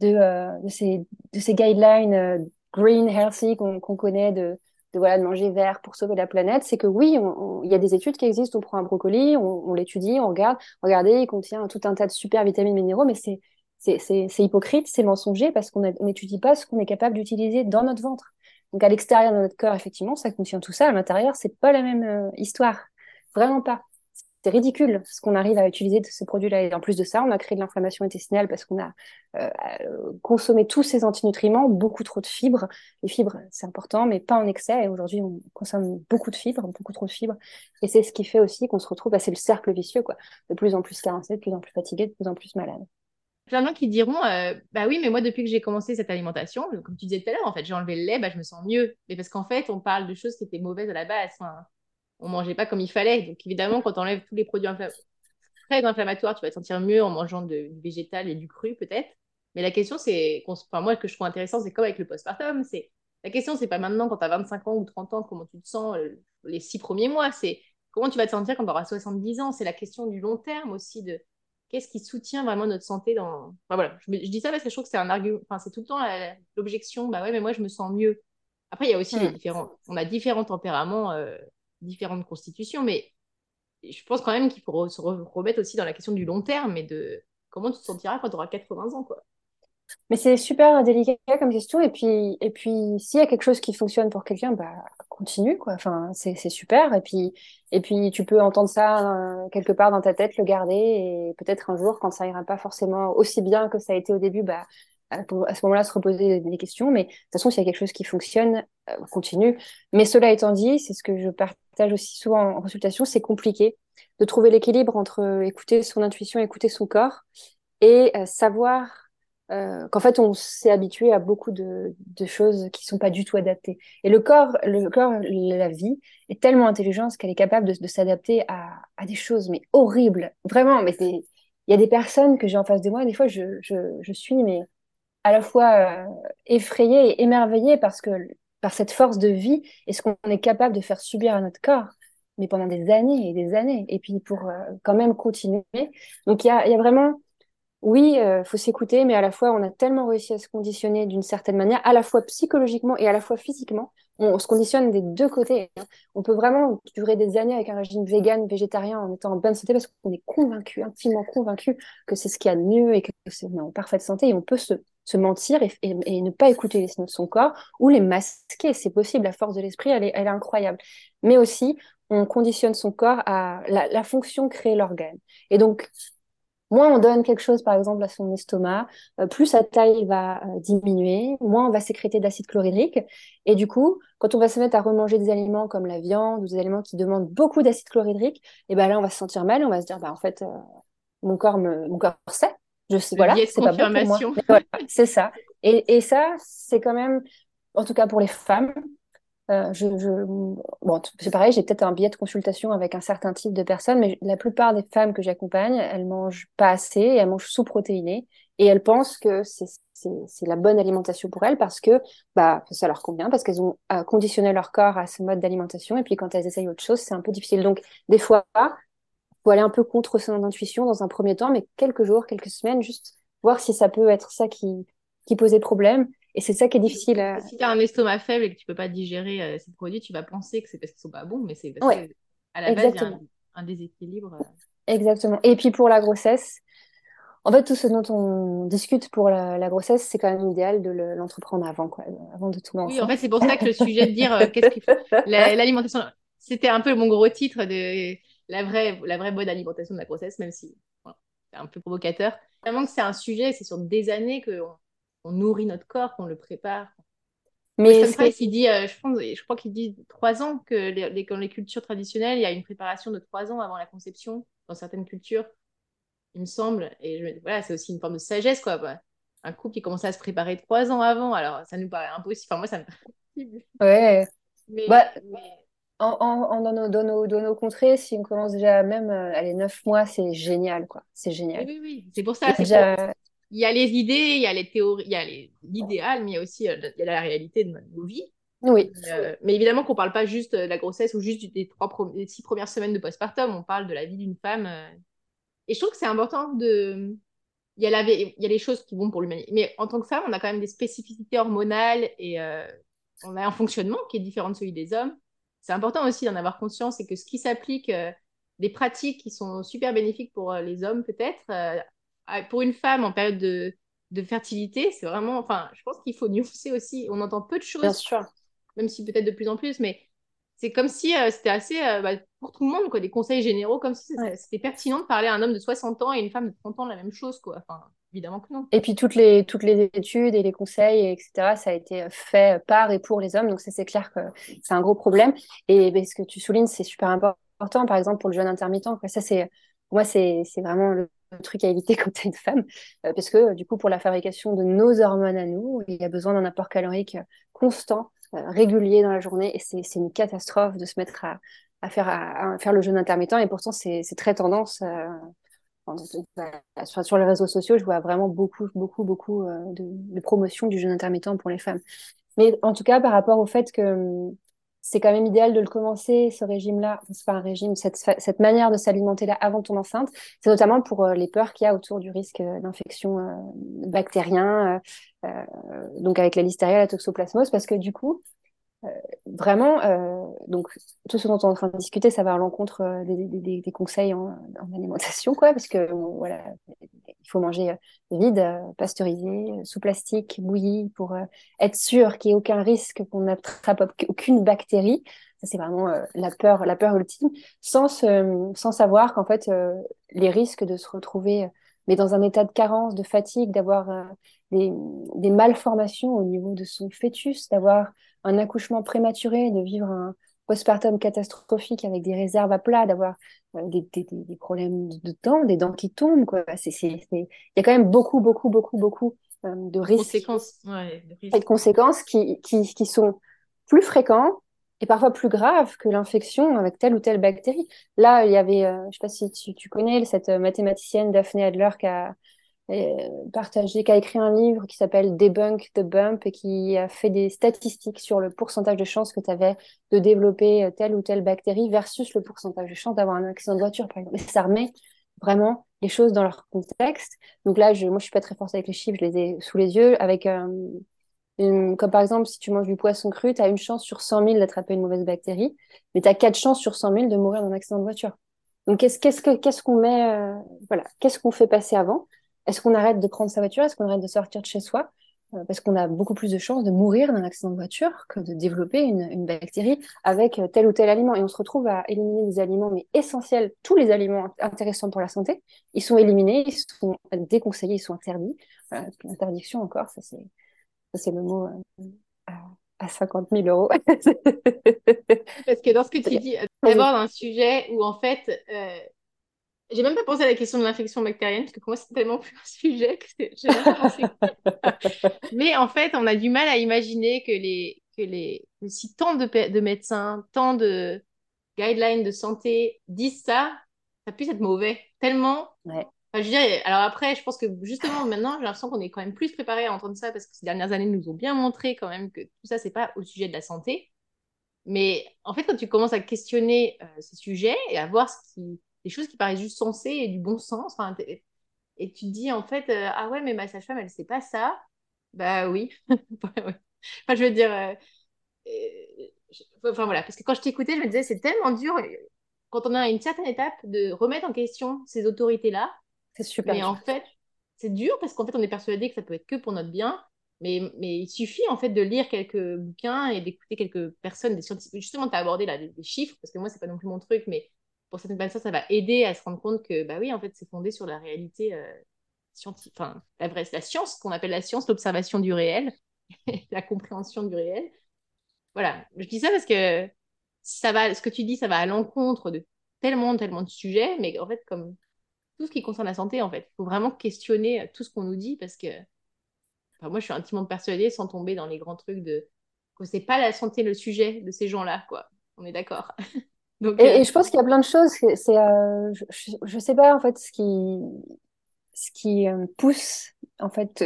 S2: de, euh, de, ces, de ces guidelines euh, green, healthy qu'on connaît de de, voilà, de manger vert pour sauver la planète, c'est que oui, il y a des études qui existent, on prend un brocoli, on, l'étudie, on regarde, regardez, il contient tout un tas de super vitamines minéraux, mais c'est c'est hypocrite, c'est mensonger parce qu'on n'étudie pas ce qu'on est capable d'utiliser dans notre ventre. Donc à l'extérieur de notre corps, effectivement, ça contient tout ça. À l'intérieur, c'est pas la même euh, histoire. Vraiment pas. C'est ridicule ce qu'on arrive à utiliser de ce produit-là. Et en plus de ça, on a créé de l'inflammation intestinale parce qu'on a euh, euh, consommé tous ces antinutriments, beaucoup trop de fibres. Les fibres, c'est important, mais pas en excès. Et aujourd'hui, on consomme beaucoup de fibres, beaucoup trop de fibres. Et c'est ce qui fait aussi qu'on se retrouve, bah, c'est le cercle vicieux, quoi. De plus en plus carencé, de plus en plus fatigué, de plus en plus malade
S1: plein de gens qui diront euh, bah oui mais moi depuis que j'ai commencé cette alimentation comme tu disais tout à l'heure en fait j'ai enlevé le lait bah je me sens mieux mais parce qu'en fait on parle de choses qui étaient mauvaises à la base on mangeait pas comme il fallait donc évidemment quand on enlève tous les produits très inflammatoires tu vas te sentir mieux en mangeant de, du végétal et du cru peut-être mais la question c'est enfin moi ce que je trouve intéressant c'est comme avec le postpartum c'est la question c'est pas maintenant quand tu as 25 ans ou 30 ans comment tu te sens euh, les six premiers mois c'est comment tu vas te sentir quand tu auras 70 ans c'est la question du long terme aussi de qu'est-ce qui soutient vraiment notre santé dans. Enfin, voilà, je, dis ça parce que je trouve que c'est un argument. Enfin, c'est tout le temps l'objection. Bah ouais, mais moi, je me sens mieux. Après, il y a aussi les hmm. différents. On a différents tempéraments, euh, différentes constitutions, mais je pense quand même qu'il faut se remettre aussi dans la question du long terme et de comment tu te sentiras quand tu auras 80 ans, quoi.
S2: Mais c'est super délicat comme question. Et puis, et puis s'il y a quelque chose qui fonctionne pour quelqu'un, bah, continue, quoi. Enfin, c'est super. Et puis, et puis, tu peux entendre ça euh, quelque part dans ta tête, le garder. Et peut-être un jour, quand ça ira pas forcément aussi bien que ça a été au début, bah, à, ce moment-là, se reposer des, questions. Mais de toute façon, s'il y a quelque chose qui fonctionne, euh, continue. Mais cela étant dit, c'est ce que je partage aussi souvent en consultation, c'est compliqué de trouver l'équilibre entre écouter son intuition, écouter son corps et euh, savoir euh, qu'en fait on s'est habitué à beaucoup de, choses qui sont pas du tout adaptées. Et le corps, le corps, la vie est tellement intelligente qu'elle est capable de, s'adapter à, des choses mais horribles, vraiment. Mais il y a des personnes que j'ai en face de moi, des fois je suis mais à la fois euh, effrayée et émerveillée parce que par cette force de vie et ce qu'on est capable de faire subir à notre corps mais pendant des années et des années, et puis pour euh, quand même continuer. Donc il y a, y a vraiment oui, il euh, faut s'écouter, mais à la fois, on a tellement réussi à se conditionner d'une certaine manière, à la fois psychologiquement et à la fois physiquement. On, se conditionne des deux côtés. Hein. On peut vraiment durer des années avec un régime vegan, végétarien, en étant en bonne santé, parce qu'on est convaincu, intimement convaincu que c'est ce qu'il y a de mieux et que c'est en parfaite santé. Et on peut se, se mentir et, ne pas écouter les signaux de son corps ou les masquer. C'est possible. La force de l'esprit, elle est, incroyable. Mais aussi, on conditionne son corps à la, la fonction créer l'organe. Et donc, Moins on donne quelque chose, par exemple, à son estomac, euh, plus sa taille va euh, diminuer, moins on va sécréter d'acide chlorhydrique. Et du coup, quand on va se mettre à remanger des aliments comme la viande ou des aliments qui demandent beaucoup d'acide chlorhydrique, et ben là, on va se sentir mal, on va se dire, bah, en fait, euh, mon corps me, mon corps sait. Je sais, voilà, c'est pas bon pour moi. Voilà, c'est ça. Et, et ça, c'est quand même, en tout cas pour les femmes, euh, je, je, bon, c'est pareil, j'ai peut-être un billet de consultation avec un certain type de personnes, mais la plupart des femmes que j'accompagne, elles mangent pas assez, elles mangent sous-protéinées, et elles pensent que c'est la bonne alimentation pour elles parce que bah, ça leur convient, parce qu'elles ont euh, conditionné leur corps à ce mode d'alimentation, et puis quand elles essayent autre chose, c'est un peu difficile. Donc, des fois, faut aller un peu contre son intuition dans un premier temps, mais quelques jours, quelques semaines, juste voir si ça peut être ça qui, qui posait problème et c'est ça qui est difficile. À...
S1: Si tu as un estomac faible et que tu peux pas digérer euh, ces produits, tu vas penser que c'est parce qu'ils sont pas bons, mais c'est parce qu'à la base, il y a un, déséquilibre. Euh.
S2: Exactement. Et puis pour la grossesse, en fait, tout ce dont on discute pour la, grossesse, c'est quand même idéal de l'entreprendre avant, quoi, avant de tout lancer.
S1: Oui, en fait, c'est pour ça que le sujet de dire euh, qu'est-ce qu'il faut. (laughs) L'alimentation, c'était un peu mon gros titre de la vraie, la vraie bonne alimentation de la grossesse, même si c'est un peu provocateur. Vraiment que c'est un sujet, c'est sur des années que on nourrit notre corps, qu'on le prépare. Mais il dit, euh, je, pense, je crois qu'il dit trois ans que les, dans les cultures traditionnelles, il y a une préparation de trois ans avant la conception dans certaines cultures, il me semble. Et voilà, c'est aussi une forme de sagesse, quoi. Bah, un couple qui commence à se préparer trois ans avant, alors ça nous paraît impossible. Enfin, moi, ça me
S2: paraît Ouais. Mais, bah, En, en, dans, nos, dans, nos, dans, nos, contrées, si on commence déjà même, euh, allez, neuf mois, c'est génial, quoi. C'est génial.
S1: Oui, oui, oui. C'est pour ça. Il y a les idées, il y a les théories, il y a l'idéal, mais il y a aussi euh, il y a la réalité de nos vies.
S2: Oui.
S1: Euh, mais évidemment qu'on ne parle pas juste de la grossesse ou juste des, trois six premières semaines de postpartum, on parle de la vie d'une femme. Euh. Et je trouve que c'est important de. Il y, a la... il y a les choses qui vont pour l'humanité. Mais en tant que femme, on a quand même des spécificités hormonales et on a un fonctionnement qui est différent de celui des hommes. C'est important aussi d'en avoir conscience et que ce qui s'applique, des pratiques qui sont super bénéfiques pour les hommes peut-être, ah, pour une femme en période de, de fertilité, c'est vraiment. Enfin, je pense qu'il faut (laughs) nuancer aussi. On entend peu de choses.
S2: Bien sûr.
S1: même si peut-être de plus en plus, mais c'est comme si euh, c'était assez euh, bah, pour tout le monde, quoi, des conseils généraux, comme si c'était pertinent de parler à un homme de 60 ans et une femme de 30 ans de la même chose, quoi. Enfin, évidemment que non.
S2: Et puis toutes les, toutes les études et les conseils, etc., ça a été fait par et pour les hommes, donc ça c'est clair que c'est un gros problème. Et ce que tu soulignes, c'est super important, par exemple pour le jeûne intermittent, quoi. Ça c'est, moi c'est vraiment le truc à éviter (laughs) quand tu es une femme, euh, parce que du coup pour la fabrication de nos hormones à nous, il y a besoin d'un apport calorique constant régulier dans la journée et c'est une catastrophe de se mettre à, à faire, à, faire le jeûne intermittent et pourtant c'est très tendance. Euh, sur, les réseaux sociaux, je vois vraiment beaucoup, beaucoup, beaucoup euh, de, de promotion du jeûne intermittent pour les femmes. Mais en tout cas, par rapport au fait que hum, c'est quand même idéal de le commencer, ce régime-là, c'est pas un régime, cette, cette manière de s'alimenter-là avant ton enceinte, c'est notamment pour euh, les peurs qu'il y a autour du risque euh, d'infection euh, bactérien, donc avec la listeria, la toxoplasmose, parce que du coup, vraiment, donc tout ce dont on est en train de discuter, ça va à l'encontre des, des, des, conseils en, en, alimentation, quoi, parce que voilà, il faut manger vide, pasteurisé, sous plastique, bouilli, pour être sûr qu'il n'y ait aucun risque qu'on n'attrape aucune bactérie. Ça, c'est vraiment la peur, la peur ultime, sans, sans savoir qu'en fait, les risques de se retrouver mais dans un état de carence, de fatigue, d'avoir des, des, malformations au niveau de son fœtus, d'avoir un accouchement prématuré, de vivre un postpartum catastrophique avec des réserves à plat, d'avoir des, des, des, problèmes de dents, des dents qui tombent. Il y a quand même beaucoup, beaucoup, beaucoup, beaucoup de risques.
S1: Conséquences, ouais,
S2: de risques. Et de conséquences qui, qui, qui sont plus fréquents et parfois plus graves que l'infection avec telle ou telle bactérie. Là, il y avait, je ne sais pas si tu, connais cette mathématicienne Daphne Adler qui a, partagé, qui a écrit un livre qui s'appelle Debunk the Bump et qui a fait des statistiques sur le pourcentage de chances que tu avais de développer euh, telle ou telle bactérie versus le pourcentage de chances d'avoir un accident de voiture, par exemple. Et ça remet vraiment les choses dans leur contexte. Donc là, je, moi, je suis pas très forte avec les chiffres, je les ai sous les yeux. Avec euh, comme par exemple, si tu manges du poisson cru, tu as une chance sur 100 000 d'attraper une mauvaise bactérie, mais tu as quatre chances sur 100 000 de mourir d'un accident de voiture. Donc, qu'est-ce qu'on met, euh, voilà, qu'est-ce qu'on fait passer avant? Est-ce qu'on arrête de prendre sa voiture? Est-ce qu'on arrête de sortir de chez soi? Euh, Parce qu'on a beaucoup plus de chances de mourir d'un accident de voiture que de développer une, bactérie avec euh, tel ou tel aliment. Et on se retrouve à éliminer des aliments, mais essentiels, tous les aliments intéressants pour la santé, ils sont éliminés, ils sont déconseillés, ils sont interdits. L'interdiction encore, ça c'est, c'est le mot euh, à, 50 000 euros. (laughs)
S1: Parce que dans ce que tu dis, d'abord un sujet où en fait, j'ai même pas pensé à la question de l'infection bactérienne, parce que pour moi, c'est tellement (laughs) plus un sujet que j'ai même pas pensé. (laughs) Mais en fait, on a du mal à imaginer que les, que les, si tant de, de médecins, tant de guidelines de santé disent ça, ça puisse être mauvais. Tellement.
S2: Ouais.
S1: Je dirais, alors après, je pense que justement, maintenant, j'ai l'impression qu'on est quand même plus préparé à entendre ça, parce que ces dernières années nous ont bien montré quand même que tout ça, c'est pas au sujet de la santé. Mais en fait, quand tu commences à questionner euh, ces sujets et à voir ce qui des choses qui paraissent juste sensées et du bon sens. et tu te dis, en fait, euh, ah ouais, mais ma sage-femme, elle sait pas ça. Bah oui. (laughs) enfin, je veux dire. Euh, euh, enfin voilà, parce que quand je t'écoutais, je me disais, c'est tellement dur quand on est à une certaine étape de remettre en question ces autorités-là.
S2: C'est super.
S1: Mais en fait, c'est dur parce qu'en fait, on est persuadé que ça peut être que pour notre bien. Mais, mais il suffit en fait de lire quelques bouquins et d'écouter quelques personnes, des scientifiques. Justement, tu as abordé là, des, chiffres, parce que moi, c'est pas non plus mon truc, mais pour certaines personnes, ça va aider à se rendre compte que, bah oui, en fait, c'est fondé sur la réalité euh, scientifique, enfin, la vraie, la science, qu'on appelle la science, l'observation du réel, (laughs) la compréhension du réel. Voilà, je dis ça parce que ça va, ce que tu dis, ça va à l'encontre de tellement, tellement de sujets, mais en fait, comme tout ce qui concerne la santé, en fait, il faut vraiment questionner euh, tout ce qu'on nous dit parce que, moi, je suis intimement persuadée, sans tomber dans les grands trucs de que c'est pas la santé le sujet de ces gens-là, quoi. On est d'accord. (laughs)
S2: et, euh, je pense qu'il y a plein de choses. C'est, euh, je, ne sais pas en fait ce qui, ce qui euh, pousse en fait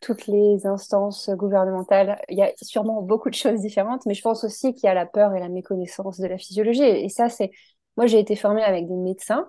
S2: toutes les instances gouvernementales. Il y a sûrement beaucoup de choses différentes, mais je pense aussi qu'il y a la peur et la méconnaissance de la physiologie. Et, ça, c'est moi j'ai été formée avec des médecins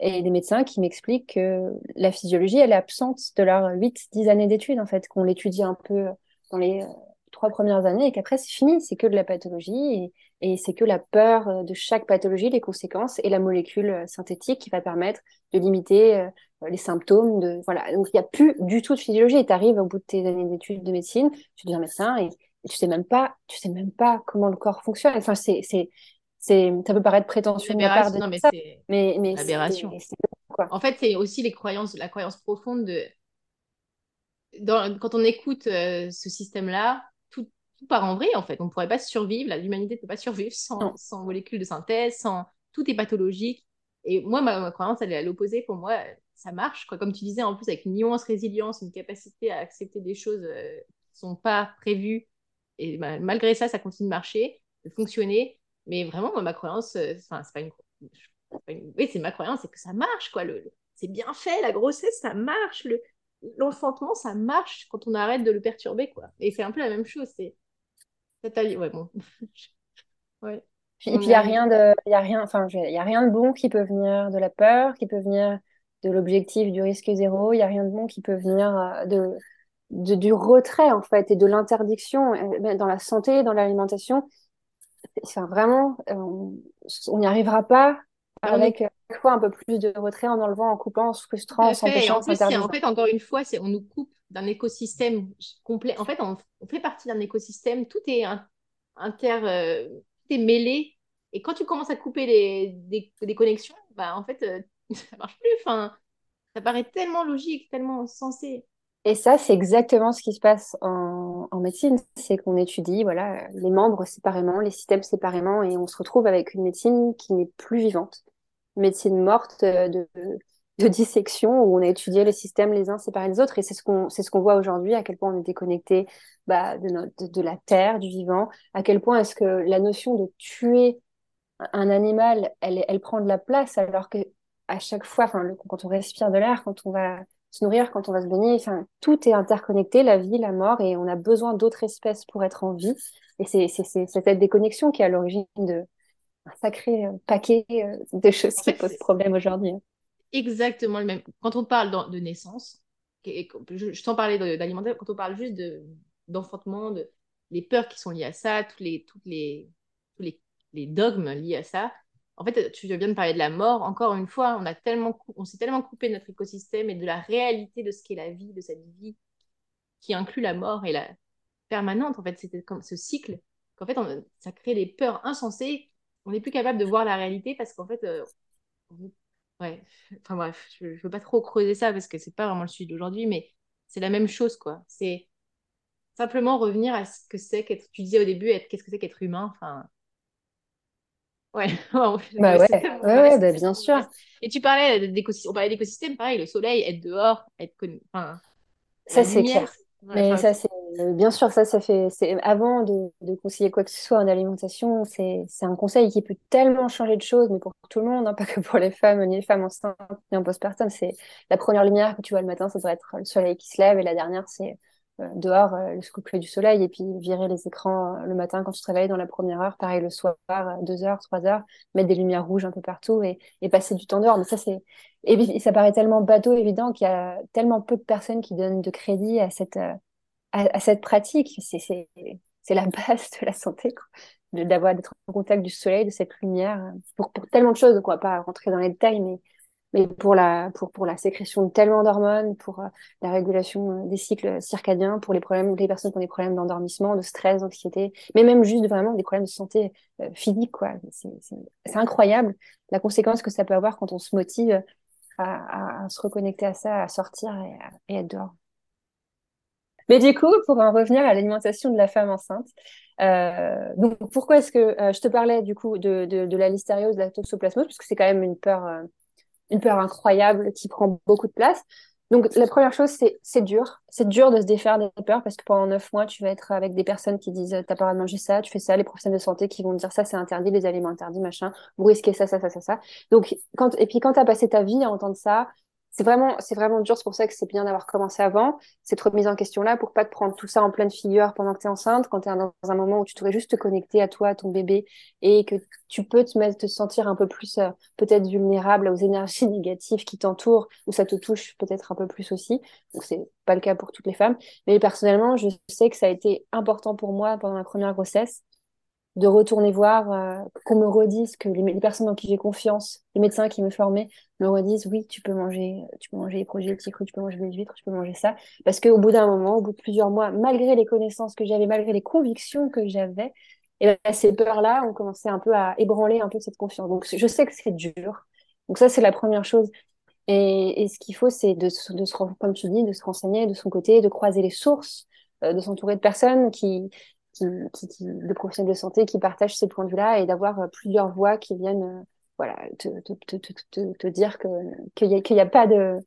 S2: et des médecins qui m'expliquent que la physiologie, elle est absente de leurs 8-10 années d'études, en fait, qu'on l'étudie un peu dans les trois premières années et qu'après c'est fini, c'est que de la pathologie et, et c'est que la peur euh, de chaque pathologie, les conséquences et la molécule euh, synthétique qui va permettre de limiter euh, les symptômes. De, voilà. Donc il n'y a plus du tout de physiologie tu arrives au bout de tes années d'études de médecine, tu deviens médecin et, tu sais même pas, tu sais même pas comment le corps fonctionne. Enfin, c'est, c'est, c'est, ça peut paraître prétentieux de part de
S1: non, mais
S2: ça, mais, mais
S1: aberration.
S2: quoi.
S1: En fait, c'est aussi les croyances, la croyance profonde de dans, quand on écoute euh, ce système-là, tout, tout, part en vrai en fait. On ne pourrait pas survivre, l'humanité ne peut pas survivre sans, sans, molécules de synthèse, sans tout est pathologique. Et moi, ma, ma croyance, elle est à l'opposé. Pour moi, ça marche. Quoi. Comme tu disais, en plus, avec une immense résilience, une capacité à accepter des choses euh, qui ne sont pas prévues. Et bah, malgré ça, ça continue de marcher, de fonctionner. Mais vraiment, moi, ma croyance, euh, enfin, c'est pas une, Oui, c'est ma croyance, c'est que ça marche, quoi. Le, c'est bien fait, la grossesse, ça marche. Le, l'enfantement, ça marche quand on arrête de le perturber, quoi. Et c'est un peu la même chose. C'est ouais, bon. (laughs)
S2: ouais. Et puis il y a rien de, il y a rien, enfin, il y a rien de bon qui peut venir de la peur, qui peut venir de l'objectif du risque zéro. Il y a rien de bon qui peut venir euh, de, de du retrait en fait et de l'interdiction euh, dans la santé, dans l'alimentation. Enfin, vraiment, euh, on n'y arrivera pas ah avec fois un peu plus de retrait en enlevant, en coupant, en se frustrant, en s'empêchant,
S1: en, en fait, encore une fois, on nous coupe d'un écosystème complet. En fait, on, fait partie d'un écosystème, tout est inter, euh, tout est mêlé. Et quand tu commences à couper les, des, des connexions, bah, en fait, euh, (laughs) ça marche plus. Enfin, ça paraît tellement logique, tellement sensé.
S2: Et ça, c'est exactement ce qui se passe en, médecine, c'est qu'on étudie voilà, les membres séparément, les systèmes séparément, et on se retrouve avec une médecine qui n'est plus vivante. Médecine morte euh, de, dissection où on a étudié les systèmes les uns séparés des autres. Et c'est ce qu'on ce voit aujourd'hui, à quel point on est déconnecté bah, de, de, la terre, du vivant, à quel point est-ce que la notion de tuer un animal, elle, elle prend de la place alors que à chaque fois, enfin, quand on respire de l'air, quand on va se nourrir, quand on va se baigner, enfin, tout est interconnecté, la vie, la mort, et on a besoin d'autres espèces pour être en vie. Et c'est cette déconnexion qui est à l'origine de, un sacré euh, paquet euh, de choses qui posent problème aujourd'hui. Hein.
S1: Exactement le même. Quand on parle de naissance, je, je t'en parlais d'alimentaire, quand on parle juste d'enfantement, de, les peurs qui sont liées à ça, tous les, toutes les, tous les, les, dogmes liés à ça, en fait, tu viens de parler de la mort. Encore une fois, on, on s'est tellement coupé de notre écosystème et de la réalité de ce qu'est la vie, de cette vie qui inclut la mort et la permanente. En fait, c'était comme ce cycle qu'en fait, ça crée des peurs insensées on n'est plus capable de voir la réalité parce qu'en fait, euh, ouais, enfin bref, je, ne veux pas trop creuser ça parce que c'est pas vraiment le sujet d'aujourd'hui, mais c'est la même chose, quoi. C'est simplement revenir à ce que c'est qu'être, tu disais au début, qu'est-ce que c'est qu'être humain, enfin. Ouais, (laughs)
S2: bah ouais, ouais, bah bien sûr.
S1: Et tu parlais d'écosystème, on parlait d'écosystème, pareil, le soleil, être dehors, être connu, enfin,
S2: ça c'est clair. Mais ça, c'est bien sûr, ça, ça fait. C'est avant de, de, conseiller quoi que ce soit en alimentation, c'est un conseil qui peut tellement changer de choses, mais pour tout le monde, hein, (laughs) pas que pour les femmes, ni les femmes enceintes, ni en postpartum. C'est la première lumière que tu vois le matin, ça devrait être le soleil qui se lève, et la dernière, c'est euh, dehors euh, le coucher du soleil, et puis virer les écrans euh, le matin quand tu te réveilles dans la première heure, pareil le soir, deux heures, trois heures, mettre des lumières rouges un peu partout et, passer du temps dehors. Mais ça, c'est et ça paraît tellement bateau, évident qu'il y a tellement peu de personnes qui donnent de crédit à cette, à, cette pratique. C'est la (laughs) base de la santé, d'avoir d'être en contact du soleil, de cette lumière, pour, pour tellement de choses, quoi, pas rentrer dans les détails, mais, mais pour, la, pour, pour la sécrétion de tellement d'hormones, pour euh, la régulation euh, des cycles circadiens, pour les problèmes, les personnes qui ont des problèmes d'endormissement, de stress, d'anxiété, mais même juste vraiment des problèmes de santé euh, physique, quoi. C'est incroyable la conséquence que ça peut avoir quand on se motive à, à, se reconnecter à ça, à sortir et, à, être dehors. Mais du coup, pour en revenir à l'alimentation de la femme enceinte, euh, donc pourquoi est-ce que euh, je te parlais du coup de, de, de la listériose, de la toxoplasmose, parce que c'est quand même une peur, euh, une peur incroyable qui prend beaucoup de place. Donc, la première chose, c'est c'est dur. C'est dur de se défaire des peurs parce que pendant neuf mois, tu vas être avec des personnes qui disent t'as pas le droit de manger ça, tu fais ça, les professionnels de santé qui vont dire ça, c'est interdit, les aliments interdits, machin, vous risquez ça, ça, ça, ça, ça. Donc, quand, et puis quand tu as passé ta vie à entendre ça, c'est vraiment, c'est vraiment dur. C'est pour ça que c'est bien d'avoir commencé avant, cette remise en question-là, pour pas te prendre tout ça en pleine figure pendant que tu es enceinte, quand tu es dans un moment où tu devrais juste te connecter à toi, à ton bébé, et que tu peux te, mettre, te sentir un peu plus euh, peut-être vulnérable aux énergies (laughs) négatives qui t'entourent, ou ça te touche peut-être un peu plus aussi. Donc c'est pas le cas pour toutes les femmes. Mais personnellement, je sais que ça a été important pour moi pendant ma première grossesse de retourner voir, euh, qu'on me redise que les, personnes en qui j'ai confiance, les médecins qui me formaient, me redisent oui, tu peux manger, tu peux manger les produits crus, tu peux manger des huîtres, tu peux manger ça. Parce qu'au bout d'un moment, au bout de plusieurs mois, malgré les connaissances que j'avais, malgré les convictions que j'avais, et ben, ces peurs-là ont commencé un peu à ébranler un peu cette confiance. Donc je sais que c'est dur. Donc ça, c'est la première chose. Et, et ce qu'il faut, c'est de, de se, comme tu dis, de se renseigner de son côté, de croiser les sources, euh, de s'entourer de personnes qui, qui, qui, qui, de professionnels de santé qui partagent ces points de vue-là et d'avoir euh, plusieurs voix qui viennent, euh, voilà, te, te, te, te, te dire que qu'il n'y a, y a pas de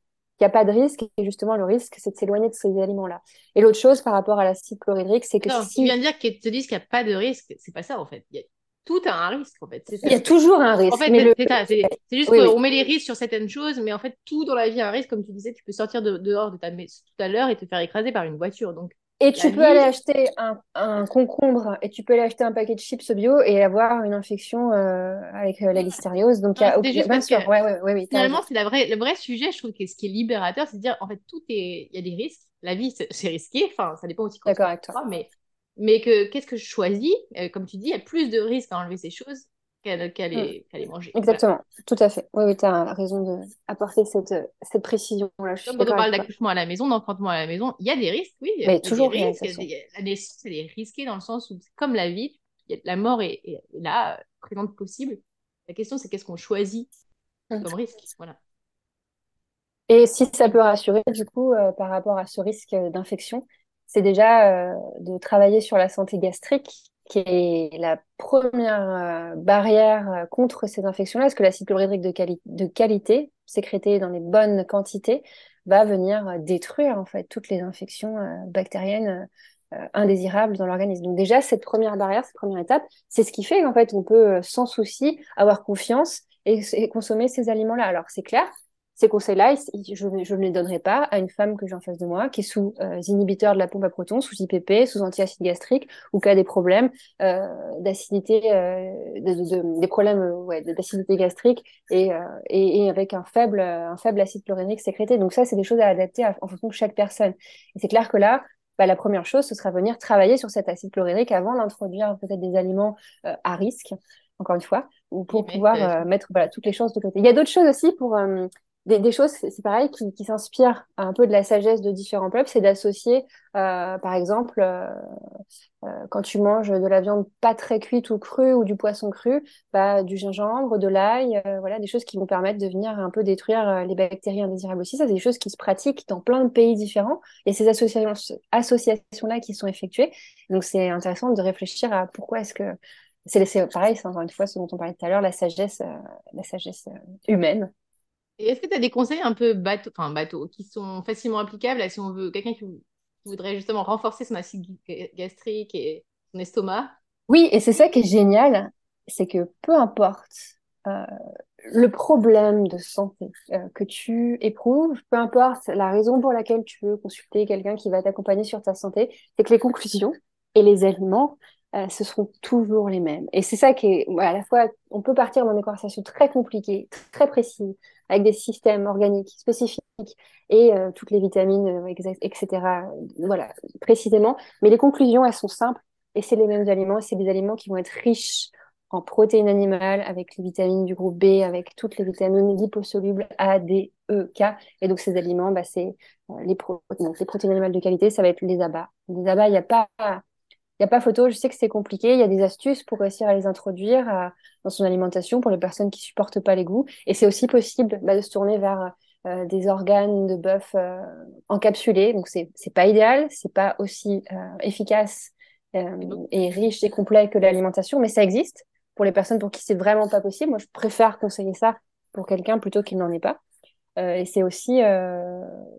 S2: a pas de risque et justement le risque c'est de s'éloigner de ces aliments-là. Et l'autre chose par rapport à l'acide chlorhydrique, c'est que
S1: non,
S2: si
S1: tu viens de dire qu'ils te disent qu'il n'y a pas de risque, c'est pas ça en fait. Il y a tout a un risque en fait.
S2: Il y a toujours un risque.
S1: En fait,
S2: le...
S1: c'est juste oui, qu'on oui. met les risques sur certaines choses, mais en fait tout dans la vie a un risque. Comme tu disais, tu peux sortir de, dehors de ta maison tout à l'heure et te faire écraser par une voiture. Donc
S2: et tu peux aller acheter un, un, concombre et tu peux aller acheter un paquet de chips bio et avoir une infection euh, avec euh, la listériose. Donc, il y a
S1: bien sûr. Ouais, ouais, ouais, finalement, c'est vraie... le vrai sujet, je trouve, que ce qui est libérateur, c'est de dire, en fait, tout est. Il y a des risques. La vie, c'est risqué. Enfin, ça dépend aussi
S2: D'accord toi.
S1: Mais, mais que qu'est-ce que je choisis? Euh, Comme tu dis, il y a plus de risques à enlever ces choses qu'à qu les, qu les, manger.
S2: Exactement, voilà. tout à fait. Oui, oui tu as raison d'apporter cette, cette précision-là.
S1: Quand on parle d'accouchement à la maison, d'enfantement à la maison, il y a des risques, oui.
S2: Mais toujours
S1: des risques. La naissance, elle est risquée dans le sens où, comme la vie, la mort est, est, là, présente possible. La question, c'est qu'est-ce qu'on choisit mmh. comme risque voilà.
S2: Et si ça peut rassurer, du coup, euh, par rapport à ce risque d'infection, c'est déjà euh, de travailler sur la santé gastrique qui est la première euh, barrière euh, contre ces infections-là, parce que l'acide chlorhydrique de, quali de, qualité, sécrété dans les bonnes quantités, va venir euh, détruire en fait toutes les infections bactériennes indésirables dans l'organisme? Donc déjà, cette première barrière, cette première étape, c'est ce qui fait qu'en fait, on peut sans souci avoir confiance et consommer ces aliments-là. Alors c'est clair, ces conseils-là, je, je, ne les donnerai pas à une femme que j'ai en face de moi, qui est sous euh, inhibiteur de la pompe à protons, sous IPP, sous antiacide gastrique, ou qui a des problèmes euh, d'acidité, euh, de, de, de, des problèmes ouais, d'acidité gastrique et, et, et, avec un faible, un faible acide chlorhydrique sécrété. Donc ça, c'est des choses à adapter à, en fonction de chaque personne. Et c'est clair que là, bah, la première chose, ce sera venir travailler sur cet acide chlorhydrique avant d'introduire peut-être des aliments euh, à risque, encore une fois, ou pour oui, pouvoir euh, mettre voilà, toutes les choses de côté. Il y a d'autres choses aussi pour des, des, choses, c'est pareil, qui, qui s'inspirent un peu de la sagesse de différents peuples, c'est d'associer, euh, par exemple, euh, euh, quand tu manges de la viande pas très cuite ou crue ou du poisson cru, bah, du gingembre, de l'ail, euh, voilà, des choses qui vont permettre de venir un peu détruire euh, les bactéries indésirables aussi. Ça, c'est des choses qui se pratiquent dans plein de pays différents. Et ces associations, associations-là qui sont effectuées. Donc, c'est intéressant de réfléchir à pourquoi est-ce que c'est pareil, c'est encore une fois ce dont on parlait tout à l'heure, la sagesse, la sagesse humaine
S1: est-ce que tu as des conseils un peu bateau, enfin bateau, qui sont facilement applicables à si on veut quelqu'un qui voudrait justement renforcer son acide gastrique et son estomac?
S2: Oui, et c'est ça qui est génial, c'est que peu importe euh, le problème de santé euh, que tu éprouves, peu importe la raison pour laquelle tu veux consulter quelqu'un qui va t'accompagner sur ta santé, c'est que les conclusions et les aliments euh, ce seront toujours les mêmes. Et c'est ça qui est, à la fois, on peut partir dans des conversations très compliquées, très précises, avec des systèmes organiques spécifiques et euh, toutes les vitamines, euh, etc. Voilà, précisément. Mais les conclusions, elles sont simples et c'est les mêmes aliments. C'est des aliments qui vont être riches en protéines animales, avec les vitamines du groupe B, avec toutes les vitamines liposolubles A, D, E, K. Et donc, ces aliments, bah, c'est euh, les, les protéines animales de qualité, ça va être les abats. Les abats, il n'y a pas n'y a pas photo, je sais que c'est compliqué. Il y a des astuces pour réussir à les introduire euh, dans son alimentation pour les personnes qui supportent pas les goûts. Et c'est aussi possible bah, de se tourner vers euh, des organes de bœuf euh, encapsulés. Donc c'est c'est pas idéal, c'est pas aussi efficace et riche et complet que l'alimentation, mais ça existe pour les personnes pour qui c'est vraiment pas possible. Moi, je préfère conseiller ça pour quelqu'un plutôt qu'il n'en est pas. et c'est aussi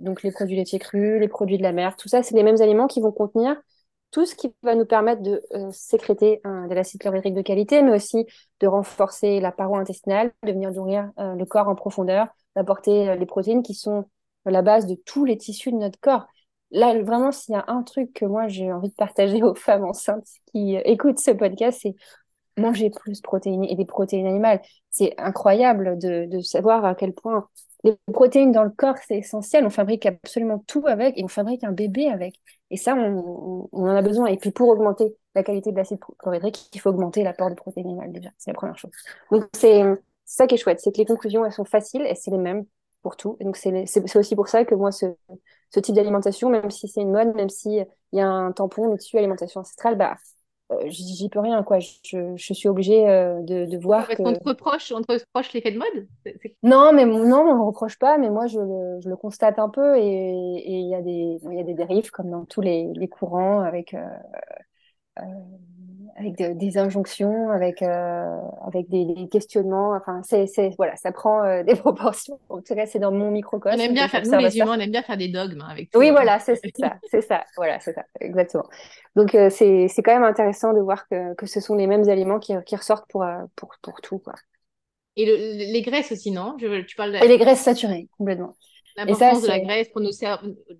S2: donc les produits laitiers crus, les produits de la mer, tout ça, c'est les mêmes aliments qui vont contenir tout ce qui va nous permettre de euh, sécréter de l'acide chlorhydrique de qualité, mais aussi de renforcer la paroi intestinale, de venir nourrir euh, le corps en profondeur, d'apporter euh, les protéines qui sont la base de tous les tissus de notre corps. Là, vraiment, s'il y a un truc que moi j'ai envie de partager (laughs) aux femmes enceintes qui écoutent ce podcast, c'est manger plus de protéines et des protéines animales. C'est incroyable de savoir à quel point les protéines dans le corps, c'est essentiel. On fabrique absolument tout avec et on fabrique un bébé avec. Et ça, on, en a besoin. Et puis pour augmenter la qualité de l'acide chlorhydrique, il faut augmenter l'apport de protéines animales déjà. C'est la première chose. Donc c'est ça qui est chouette, c'est que les conclusions, elles sont faciles et c'est les mêmes pour tout. Et donc c'est aussi pour ça que moi, ce, type d'alimentation, même si c'est une mode, même s'il y a un tampon dessus, alimentation ancestrale, bah, j'y peux rien, quoi. Je, je suis obligée euh, de, de voir
S1: que... On te reproche, on te reproche l'effet de mode?
S2: Non, mais non, on ne reproche pas, mais moi, je le, je le constate un peu et il y, a des, y a des dérives, comme dans tous les, les courants, avec... Euh, euh avec des injonctions, avec, euh, avec des, questionnements. Enfin, c'est, voilà, ça prend euh, (laughs) des proportions. En tout cas, c'est dans mon microcosme.
S1: On aime bien faire, nous, les humains, on aime bien faire des dogmes hein, avec.
S2: Oui, voilà, c'est ça, c'est ça, voilà, c'est ça, exactement. Donc, euh, c'est, quand même intéressant de voir que, que ce sont les mêmes aliments qui, qui ressortent pour, pour, pour tout, quoi.
S1: Et le, les graisses aussi, non? Je, tu parles
S2: Et les graisses saturées, complètement.
S1: L'importance de la graisse pour nos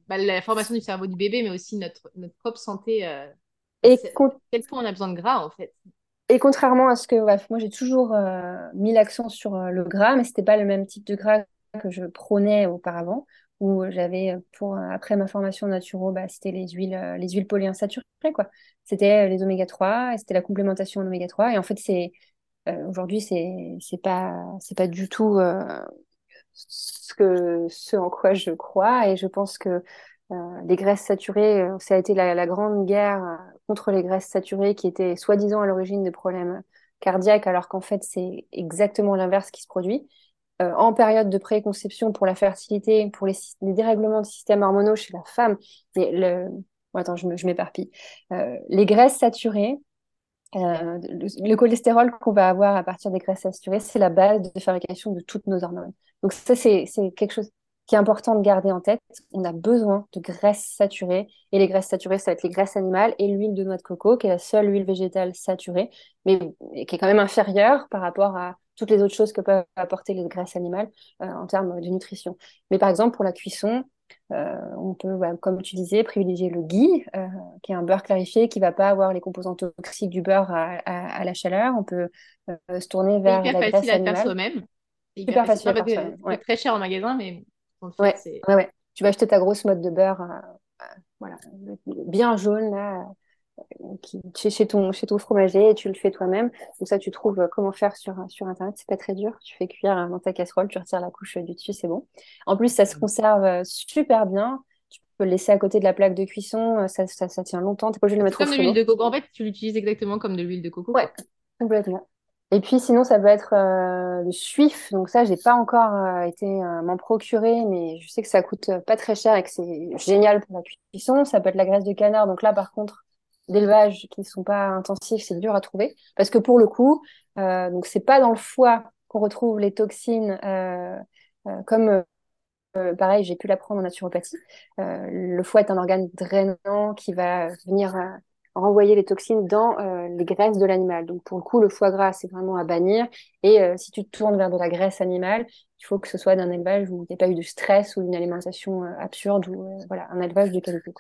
S1: bah, la formation du cerveau du bébé, mais aussi notre, notre propre santé et quel point on a besoin de gras en fait.
S2: Et contrairement à ce que moi j'ai toujours euh, mis l'accent sur euh, le gras, mais c'était pas le même type de gras que je prônais auparavant, où j'avais pour après ma formation naturo, bah, c'était les huiles les huiles polyinsaturées quoi. C'était les oméga 3 et c'était la complémentation en oméga 3 et en fait c'est euh, aujourd'hui c'est c'est pas c'est pas du tout ce que ce en quoi je crois. Et je pense que euh, les graisses saturées, euh, ça a été la, grande guerre euh, contre les graisses saturées qui étaient soi-disant à l'origine de problèmes cardiaques, alors qu'en fait, c'est exactement l'inverse qui se produit. en période de préconception pour la fertilité, pour les, dérèglements de système hormonaux chez la femme, le... attends, je m'éparpille. les graisses saturées, le, cholestérol qu'on va avoir à partir des graisses saturées, c'est la base de fabrication de toutes nos hormones. Donc ça, c'est quelque chose qui est important de garder en tête, on a besoin de graisses saturées. Et les graisses saturées, ça va être les graisses animales et l'huile de noix de coco, qui est la seule huile végétale saturée, mais qui est quand même inférieure par rapport à toutes les autres choses que peuvent apporter les graisses animales euh, en termes de nutrition. Mais par exemple, pour la cuisson, euh, on peut, comme tu disais, privilégier le ghee, euh, qui est un beurre clarifié qui ne va pas avoir les composants toxiques du beurre à, la chaleur. On peut se tourner vers la graisse animale. À faire
S1: soi-même. Super facile à faire soi-même. C'est très cher en magasin, mais
S2: ouais, ouais, Tu vas acheter ta grosse mode de beurre, euh, euh, voilà, bien jaune là, euh, qui, chez, ton, chez ton fromager et tu le fais toi-même. Donc ça, tu trouves comment faire sur, sur Internet. C'est pas très dur. Tu fais cuire dans ta casserole, tu retires la couche du dessus, c'est bon. En plus, ça se conserve super bien. Tu peux le laisser à côté de la plaque de cuisson. Ça, ça, ça tient longtemps. T'es pas obligé de le mettre
S1: au Comme de l'huile de coco. En fait, tu l'utilises exactement comme de l'huile de coco.
S2: Ouais, complètement. Et puis sinon, ça peut être euh, le suif. Donc ça, j'ai pas encore euh, été euh, m'en procurer, mais je sais que ça coûte pas très cher et que c'est génial pour la cuisson. Ça peut être la graisse de canard. Donc là, par contre, d'élevage qui ne sont pas intensifs, c'est dur à trouver. Parce que pour le coup, donc c'est pas dans le foie qu'on retrouve les toxines comme pareil, j'ai pu l'apprendre en naturopathie. le foie est un organe drainant qui va venir renvoyer les toxines dans euh, les graisses de l'animal. Donc pour le coup, le foie gras, c'est vraiment à bannir. Et euh, si tu te tournes vers de la graisse animale, il faut que ce soit d'un élevage où il n'y pas eu de stress ou une alimentation euh, absurde ou voilà, un élevage de qualité.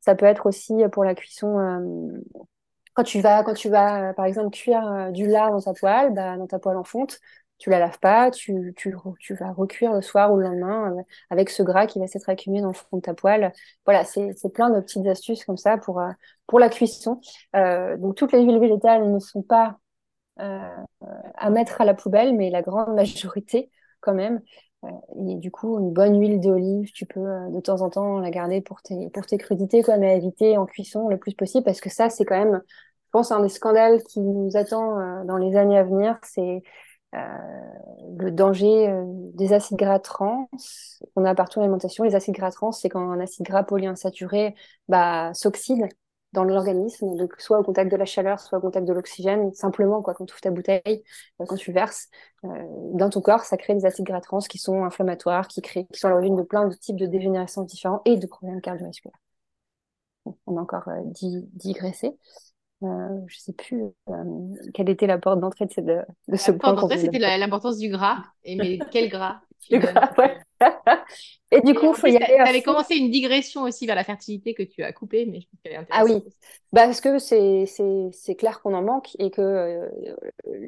S2: Ça peut être aussi pour la cuisson quand tu vas, quand tu vas, par exemple, cuire du lard dans ta poêle, bah, dans ta poêle en fonte, tu la laves pas, tu, tu, tu, vas recuire le soir ou le lendemain euh, avec ce gras qui va s'être accumulé dans le fond de ta poêle. Voilà, c'est plein de petites astuces comme ça pour, euh, pour la cuisson. Euh, donc toutes les huiles végétales ne sont pas à mettre à la poubelle, mais la grande majorité quand même. et du coup, une bonne huile d'olive, tu peux de temps en temps la garder pour tes, pour tes crudités, quoi, mais éviter en cuisson le plus possible parce que ça, c'est quand même, je pense, un des scandales qui nous attend dans les années à venir. C'est euh, le danger euh, des acides gras trans qu'on a partout l'alimentation. Les acides gras trans, c'est quand un acide gras polyinsaturé bah, s'oxyde dans l'organisme, donc soit au contact de la chaleur, soit au contact de l'oxygène, simplement quoi, quand tu ouvres ta bouteille, euh, quand tu verses dans ton corps, ça crée des acides gras trans qui sont inflammatoires, qui, créent, qui sont à l'origine de plein de types de dégénérescence différents et de problèmes cardiovasculaires. on a encore digressé. Euh, je ne sais plus euh, quelle était la porte d'entrée de, de, ce point.
S1: c'était l'importance du gras. Et mais quel gras (laughs)
S2: Du gras, ouais. Et du coup, il faut y aller.
S1: Tu avais commencé une digression aussi vers la fertilité que tu as coupée, mais je pense qu'elle est
S2: Ah oui, bah, parce que c'est clair qu'on en manque et que euh,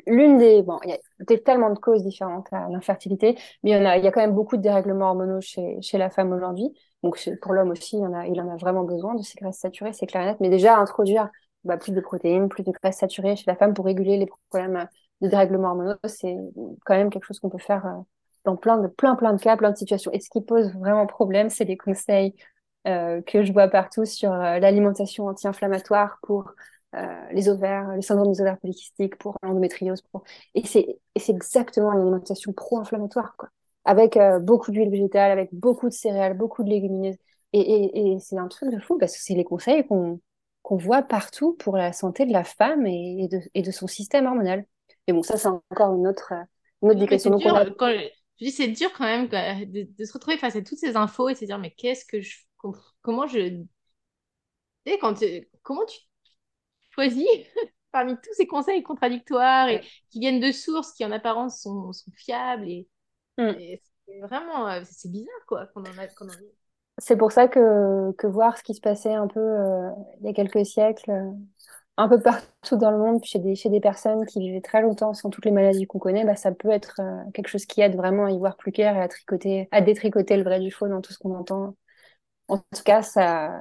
S2: l'une des. Bon, il y a tellement de causes différentes à l'infertilité, mais il y, en a, il y a quand même beaucoup de dérèglements hormonaux chez, chez la femme aujourd'hui. Donc pour l'homme aussi, il, en a, il en a vraiment besoin de ces graisses saturées, c'est clair et net. Mais déjà, introduire bah, plus de protéines, plus de graisses saturées chez la femme pour réguler les problèmes de dérèglements hormonaux, c'est quand même quelque chose qu'on peut faire euh, dans plein de, plein, plein de cas, plein de situations. Et ce qui pose vraiment problème, c'est les conseils euh, que je vois partout sur euh, l'alimentation anti-inflammatoire pour les ovaires, le syndrome des ovaires polykystiques, pour l'endométriose. Pour... Et c'est exactement l'alimentation pro-inflammatoire, quoi. Avec beaucoup d'huile végétale, avec beaucoup de céréales, beaucoup de légumineuses. Et, et, et c'est un truc de fou parce que c'est les conseils qu'on qu'on voit partout pour la santé de la femme et, de, et de son système hormonal. Et bon, ça, c'est encore une autre, une autre digression.
S1: Je dis, c'est dur quand même de, se retrouver face à toutes ces infos et se dire, mais qu'est-ce que je. Comment je. Tu quand comment tu choisis (laughs) parmi tous ces conseils contradictoires et qui viennent de sources qui en apparence sont, sont fiables et, mm. c'est vraiment euh, c'est bizarre quoi qu'on en a,
S2: c'est pour ça que, que voir ce qui se passait un peu euh, il y a quelques siècles, euh, un peu partout dans le monde, chez des, chez des personnes qui vivaient très longtemps sans toutes les maladies qu'on connaît, bah, ça peut être euh, quelque chose qui aide vraiment à y voir plus clair et à tricoter, à détricoter le vrai du faux dans tout ce qu'on entend. En tout cas, ça,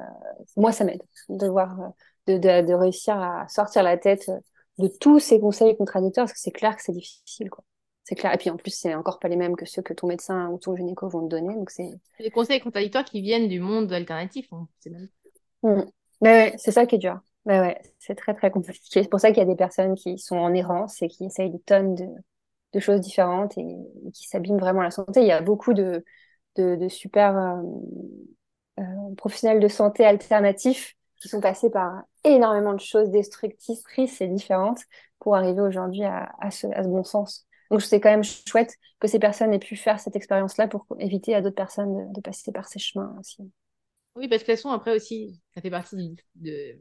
S2: moi, ça m'aide de voir, de, de, de, réussir à sortir la tête de tous ces conseils contradictoires, parce que c'est clair que c'est difficile, quoi. C'est clair. Et puis en plus, c'est encore pas les mêmes que ceux que ton médecin ou ton gynéco vont te donner. Donc c'est.
S1: Les conseils contradictoires qui viennent du monde alternatif, c'est même.
S2: Mmh. Mais c'est ça qui est dur. Mais ouais, c'est très très compliqué. C'est pour ça qu'il y a des personnes qui sont en errance et qui essayent des tonnes de, de choses différentes et, qui s'abîment vraiment la santé. Il y a beaucoup de, de, de super euh, euh, professionnels de santé alternatifs qui sont passés par énormément de choses destructrices et différentes pour arriver aujourd'hui à, à, ce, bon sens. Donc c'est quand même chouette que ces personnes aient pu faire cette expérience-là pour éviter à d'autres personnes de, passer par ces chemins aussi.
S1: Oui, parce que de toute façon, après aussi, ça fait partie de,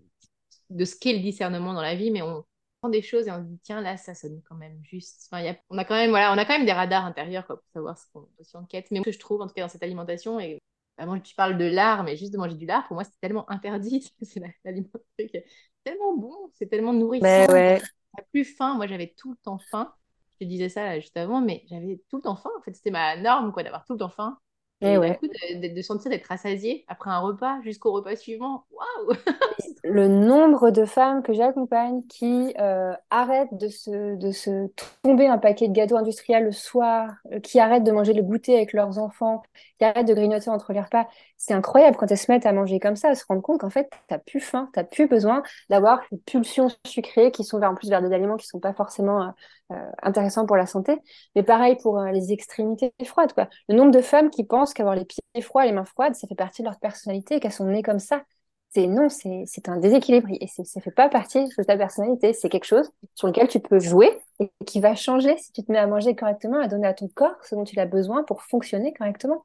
S1: de ce qu'est le discernement dans la vie, mais on prend des choses et on se dit, tiens, là, ça sonne quand même juste. Enfin, y a, on, a quand même, voilà, on a quand même des radars intérieurs quoi, pour savoir ce qu'on aussi enquête. Mais ce que je trouve, en tout cas, dans cette alimentation, et bah, moi, tu parles de l'art, mais juste de manger du lard, pour moi, c'est tellement interdit. (laughs) c'est tellement bon, c'est tellement nourrissant.
S2: Mais ouais.
S1: plus faim. Moi, j'avais tout le temps faim je disais ça juste avant, mais j'avais tout le temps faim. En fait, c'était ma norme, quoi, d'avoir tout le temps faim. Et, ouais. coup, de, sentir d'être rassasié après un repas jusqu'au repas suivant. Waouh (laughs)
S2: Le nombre de femmes que j'accompagne qui euh, arrêtent de se, de se tomber un paquet de gâteaux industriels le soir, euh, qui arrêtent de manger le goûter avec leurs enfants, qui arrêtent de grignoter entre les repas. C'est incroyable quand elles se mettent à manger comme ça, à se rendre compte qu'en fait, tu n'as plus faim, tu n'as plus besoin d'avoir des pulsions sucrées qui sont vers, en plus vers des aliments qui ne sont pas forcément euh, euh, intéressant pour la santé. Mais pareil pour euh, les extrémités froides. Quoi. Le nombre de femmes qui pensent qu'avoir les pieds froids, les mains froides, ça fait partie de leur personnalité, qu'elles sont nées comme ça. C'est non, c'est un déséquilibre et ça ne fait pas partie de ta personnalité. C'est quelque chose sur lequel tu peux jouer et qui va changer si tu te mets à manger correctement, à donner à ton corps ce dont il a besoin pour fonctionner correctement.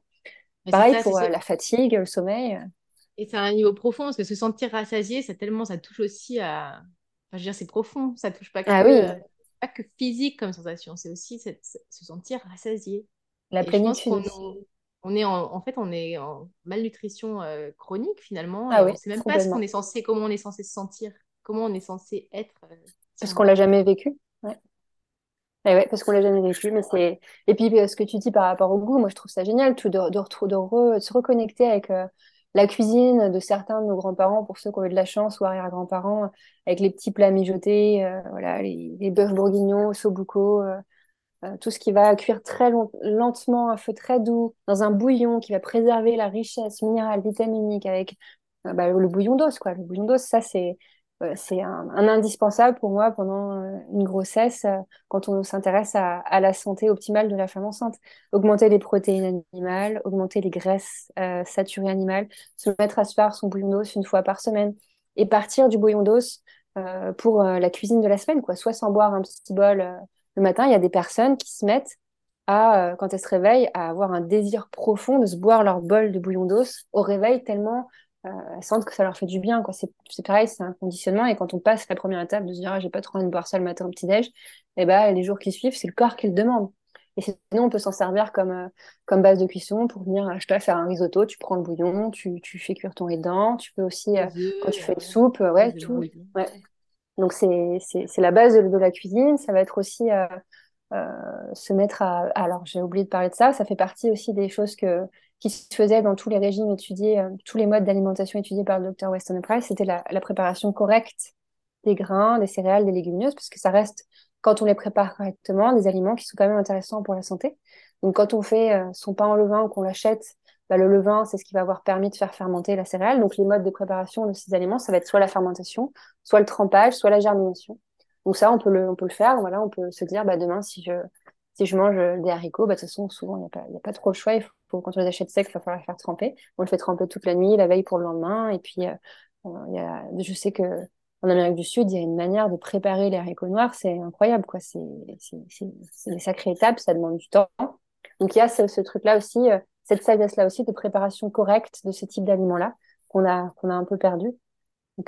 S2: pareil pour euh, la fatigue, le sommeil.
S1: Et c'est un niveau profond parce que se sentir rassasié, ça tellement ça touche aussi à. Enfin, je veux dire, c'est profond. Ça touche pas que.
S2: Ah oui
S1: pas que physique comme sensation, c'est aussi se sentir rassasié.
S2: La plénitude.
S1: On, est en, fait, on est en malnutrition euh, chronique finalement.
S2: Ah oui,
S1: on sait même pas ce qu'on est censé, comment on est censé se sentir, comment on est censé être. Euh,
S2: parce qu'on l'a jamais vécu. Ouais. Et ouais, parce qu'on l'a jamais vécu, mais c'est. Et puis euh, ce que tu dis par rapport au goût, moi je trouve ça génial, tout de, de, de, se reconnecter avec la cuisine de certains de nos grands-parents, pour ceux qui ont eu de la chance, ou arrière-grands-parents, avec les petits plats mijotés, voilà, les, les bœufs bourguignons, sobuco, euh, euh, tout ce qui va cuire très lentement, à feu très doux, dans un bouillon qui va préserver la richesse minérale, vitaminique, avec bah, le bouillon d'os. Le bouillon d'os, ça, c'est euh, un, indispensable pour moi pendant euh, une grossesse euh, quand on s'intéresse à, la santé optimale de la femme enceinte. Augmenter les protéines animales, augmenter les graisses saturées animales, se mettre à se faire son bouillon d'os une fois par semaine et partir du bouillon d'os pour la cuisine de la semaine, quoi. Soit sans boire un petit bol le matin, il y a des personnes qui se mettent à, quand elles se réveillent, à avoir un désir profond de se boire leur bol de bouillon d'os au réveil tellement elles sentent que ça leur fait du bien. Quoi. C'est, pareil, c'est un conditionnement. Et quand on passe la première étape de se dire, ah, j'ai pas trop envie de boire ça le matin au petit-déj, et eh ben, les jours qui suivent, c'est le corps qui le demande. Et sinon, on peut s'en servir comme, comme base de cuisson pour venir, je dois faire un risotto, tu prends le bouillon, tu, tu fais cuire ton riz dedans, tu peux aussi, quand tu fais une soupe, ouais, tout. Ouais. Donc, c'est la base de, la cuisine. Ça va être aussi se mettre à... Alors, j'ai oublié de parler de ça, ça fait partie aussi des choses que, qui se faisaient dans tous les régimes étudiés, tous les modes d'alimentation étudiés par le docteur Weston Price, c'était la, la préparation correcte des grains, des céréales, des légumineuses, parce que ça reste, quand on les prépare correctement, des aliments qui sont quand même intéressants pour la santé. Donc quand on fait euh, son pain en levain ou qu'on l'achète, bah, le levain, c'est ce qui va avoir permis de faire fermenter la céréale. Donc les modes de préparation de ces aliments, ça va être soit la fermentation, soit le trempage, soit la germination. Donc ça, on peut le, on peut le faire. Voilà, on peut se dire, bah, demain, si je, si je mange des haricots, bah, de toute façon, souvent, il n'y a, pas, a pas trop le choix. Il faut, quand on les achète secs, il va falloir les faire tremper. On le fait tremper toute la nuit, la veille pour le lendemain. Et puis, euh, y a, je sais que en Amérique du Sud, il y a une manière de préparer les haricots noirs, c'est incroyable, quoi. C'est des sacrées étapes, ça demande du temps. Donc il y a ce, truc-là aussi, euh, cette sagesse-là aussi de préparation correcte de ce type d'aliments-là qu'on a, a un peu perdu.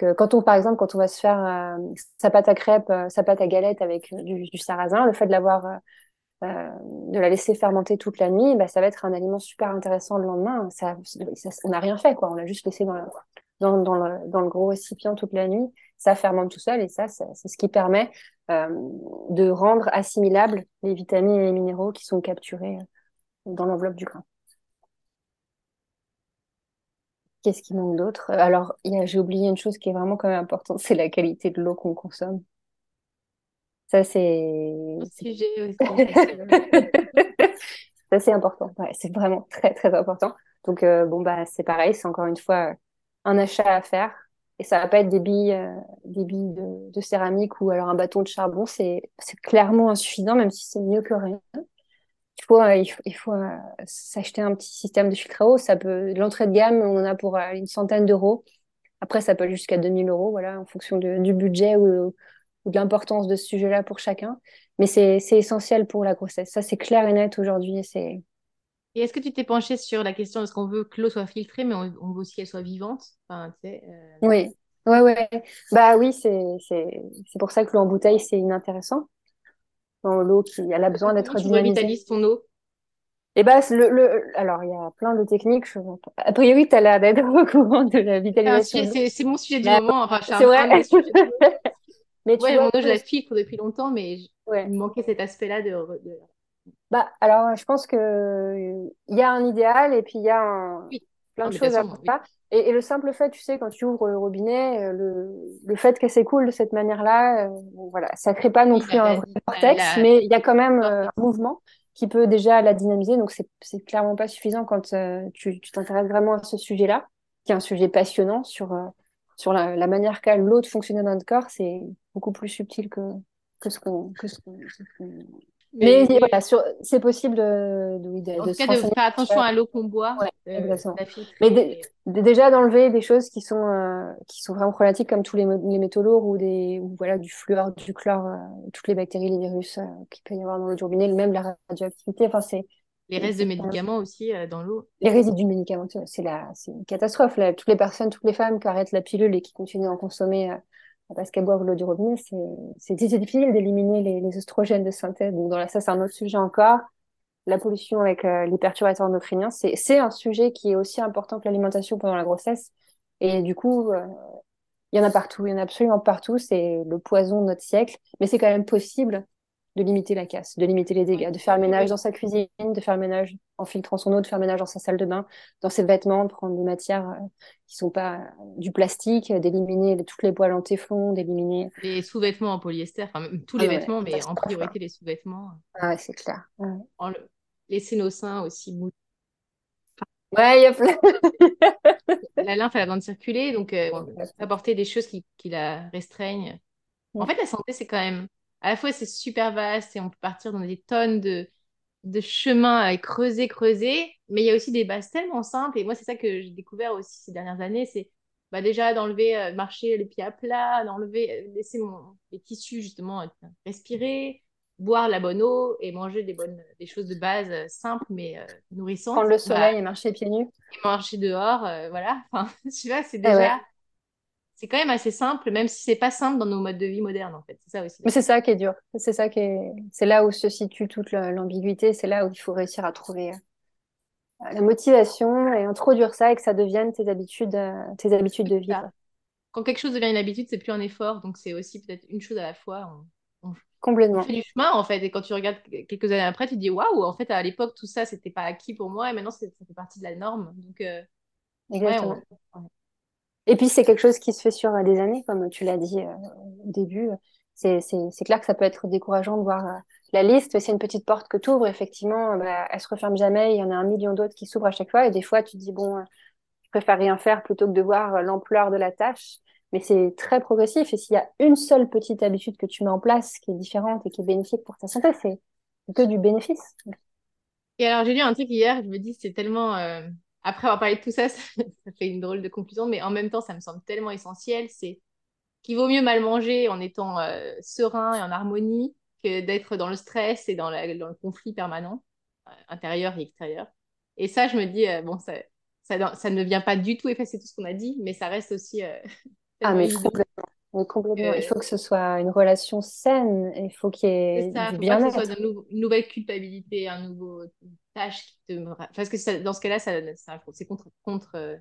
S2: Euh, quand on, par exemple, quand on va se faire euh, sa pâte à crêpes, sa pâte à galette avec du, sarrasin, le fait de l'avoir, de la laisser fermenter toute la nuit, bah, ça va être un aliment super intéressant le lendemain. Ça, on n'a rien fait, quoi. On l'a juste laissé dans, dans, le, dans le gros récipient toute la nuit ça fermente tout seul et ça, c'est ce qui permet euh, de rendre assimilables les vitamines et les minéraux qui sont capturés euh, dans l'enveloppe du grain. Qu'est-ce qui manque d'autre? Alors, j'ai oublié une chose qui est vraiment quand même importante, (laughs) c'est la qualité de l'eau qu'on consomme. Ça, c'est... ça, c'est (laughs) important. c'est vraiment très, très important. Donc, euh, bon, bah, c'est pareil, c'est encore une fois un achat à faire et ça va pas être des billes, euh, des billes de, céramique ou alors un bâton de charbon. C'est, clairement insuffisant, même si c'est mieux que rien. Il faut, euh, il faut, euh, s'acheter un petit système de filtre à eau. Ça peut, l'entrée de gamme, on en a pour une centaine d'euros. Après, ça peut aller jusqu'à 2000 euros, voilà, en fonction du budget ou, de l'importance de ce sujet-là pour chacun. Mais c'est, essentiel pour la grossesse. Ça, c'est clair et net aujourd'hui. C'est,
S1: et est-ce que tu t'es penché sur la question de ce qu'on veut que l'eau soit filtrée, mais on, veut aussi qu'elle soit vivante? Enfin, tu sais,
S2: euh, Oui, ouais, ouais. Bah oui, c'est, pour ça que l'eau en bouteille, c'est inintéressant. Dans l'eau qui elle a besoin d'être
S1: dynamisée. Tu ton eau?
S2: Et eh bah, le, le, alors, il y a plein de techniques. Je... A priori, tu as l'air d'être (laughs) au courant de la vitalisation.
S1: C'est mon sujet du moment. Enfin, c'est vrai. (laughs) mais tu ouais, vois, mon eau, je la filtre depuis longtemps, mais il me manquait cet aspect-là de, de,
S2: bah, alors, je pense que il y a un idéal et puis il y a un... plein de choses à faire. Et, le simple fait, tu sais, quand tu ouvres le robinet, euh, le, le fait qu'elle s'écoule de cette manière-là, euh, voilà, ça crée pas non plus un vrai vortex, mais il y a quand même euh, un mouvement qui peut déjà la dynamiser. Donc, c'est clairement pas suffisant quand tu t'intéresses vraiment à ce sujet-là, qui est un sujet passionnant sur, sur la, la manière qu'a l'eau de fonctionner dans notre corps. C'est beaucoup plus subtil que, que ce qu'on mais, voilà, c'est possible de, de, de,
S1: en tout cas, de faire attention à l'eau qu'on boit.
S2: Euh. Mais déjà d'enlever des choses qui sont, euh, qui sont vraiment problématiques, comme tous les, les métaux lourds ou, des, ou voilà, du fluor, du chlore, euh, toutes les bactéries, les virus qu'il peut y avoir dans l'eau du robinet, même la radioactivité. Enfin, c'est,
S1: les restes de médicaments aussi dans l'eau.
S2: Les résidus médicamenteux, c'est une catastrophe. Là. Toutes les personnes, toutes les femmes qui arrêtent la pilule et qui continuent d'en consommer parce qu'elles boivent l'eau du robinet, c'est difficile d'éliminer les, les, oestrogènes de synthèse. Donc, dans ça, c'est un autre sujet encore. La pollution avec euh, les perturbateurs endocriniens, c'est un sujet qui est aussi important que l'alimentation pendant la grossesse. Et du coup, euh, il y en a partout, il y en a absolument partout. C'est le poison de notre siècle, mais c'est quand même possible de limiter la casse, de limiter les dégâts, de faire le ménage dans sa cuisine, de faire le ménage en filtrant son eau, de faire le ménage dans sa salle de bain, dans ses vêtements, de prendre des matières euh, qui sont pas euh, du plastique, d'éliminer toutes les poils en téflon, d'éliminer
S1: les sous-vêtements en polyester, enfin même tous les ah vêtements, mais en priorité les sous-vêtements.
S2: Ah ouais, c'est clair.
S1: En le... Laisser nos seins aussi mou.
S2: Ouais, il y a plein. (laughs)
S1: la lymphe, elle a besoin de circuler, donc euh, apporter des choses qui, qui la restreignent. En fait, la santé, c'est quand même à la fois c'est super vaste et on peut partir dans des tonnes de, de chemins à creuser, creuser, mais il y a aussi des bases tellement simples. Et moi, c'est ça que j'ai découvert aussi ces dernières années, c'est bah, déjà d'enlever, euh, marcher les pieds à plat, d'enlever, euh, laisser mon, les tissus justement respirer, boire la bonne eau et manger des bonnes, des choses de base euh, simples mais nourrissantes.
S2: Prendre le soleil bah, et marcher pieds nus.
S1: Et marcher dehors, voilà. Enfin, (laughs) tu vois, c'est eh déjà c'est quand même assez simple, même si c'est pas simple dans nos modes de vie modernes, en fait. C'est ça aussi.
S2: Mais c'est ça qui est dur. C'est ça qui est, c'est là où se situe toute l'ambiguïté. C'est là où il faut réussir à trouver euh, la motivation et introduire ça et que ça devienne tes habitudes, euh, tes habitudes de vie.
S1: Quand quelque chose devient une habitude, c'est plus un effort, donc c'est aussi peut-être une chose à la fois.
S2: Complètement.
S1: On fait du chemin en fait, et quand tu regardes quelques années après, tu te dis waouh, en fait à l'époque tout ça c'était pas acquis pour moi, et maintenant ça fait partie de la norme. Donc euh,
S2: Exactement. Et puis c'est quelque chose qui se fait sur des années, comme tu l'as dit au début. C'est clair que ça peut être décourageant de voir la liste, c'est une petite porte que tu ouvres, effectivement, bah, elle se referme jamais, il y en a un million d'autres qui s'ouvrent à chaque fois, et des fois, tu te dis, bon, euh, je préfère rien faire plutôt que de voir euh, l'ampleur de la tâche, mais c'est très progressif, et s'il y a une seule petite habitude que tu mets en place qui est différente et qui est bénéfique pour ta santé, c'est que du bénéfice.
S1: Et alors, j'ai lu un truc hier, je me dis, c'est tellement... Euh, après avoir parlé de tout ça, (laughs) ça, fait une drôle de conclusion, mais en même temps, ça me semble tellement essentiel, c'est qu'il vaut mieux mal manger en étant serein et en harmonie que d'être dans le stress et dans, le conflit permanent, euh, intérieur et extérieur. Et ça, je me dis, euh, bon, ça, ça, ça, ne vient pas du tout effacer tout ce qu'on a dit, mais ça reste aussi. Euh, (laughs)
S2: ah, mais complètement. Complètement. Il faut que ce soit une relation saine, il faut qu'il y ait ça, du bien-être.
S1: que ce soit une nouvelle culpabilité, un nouveau tâche qui te. Parce que dans ce cas-là, ça, c'est contre, contre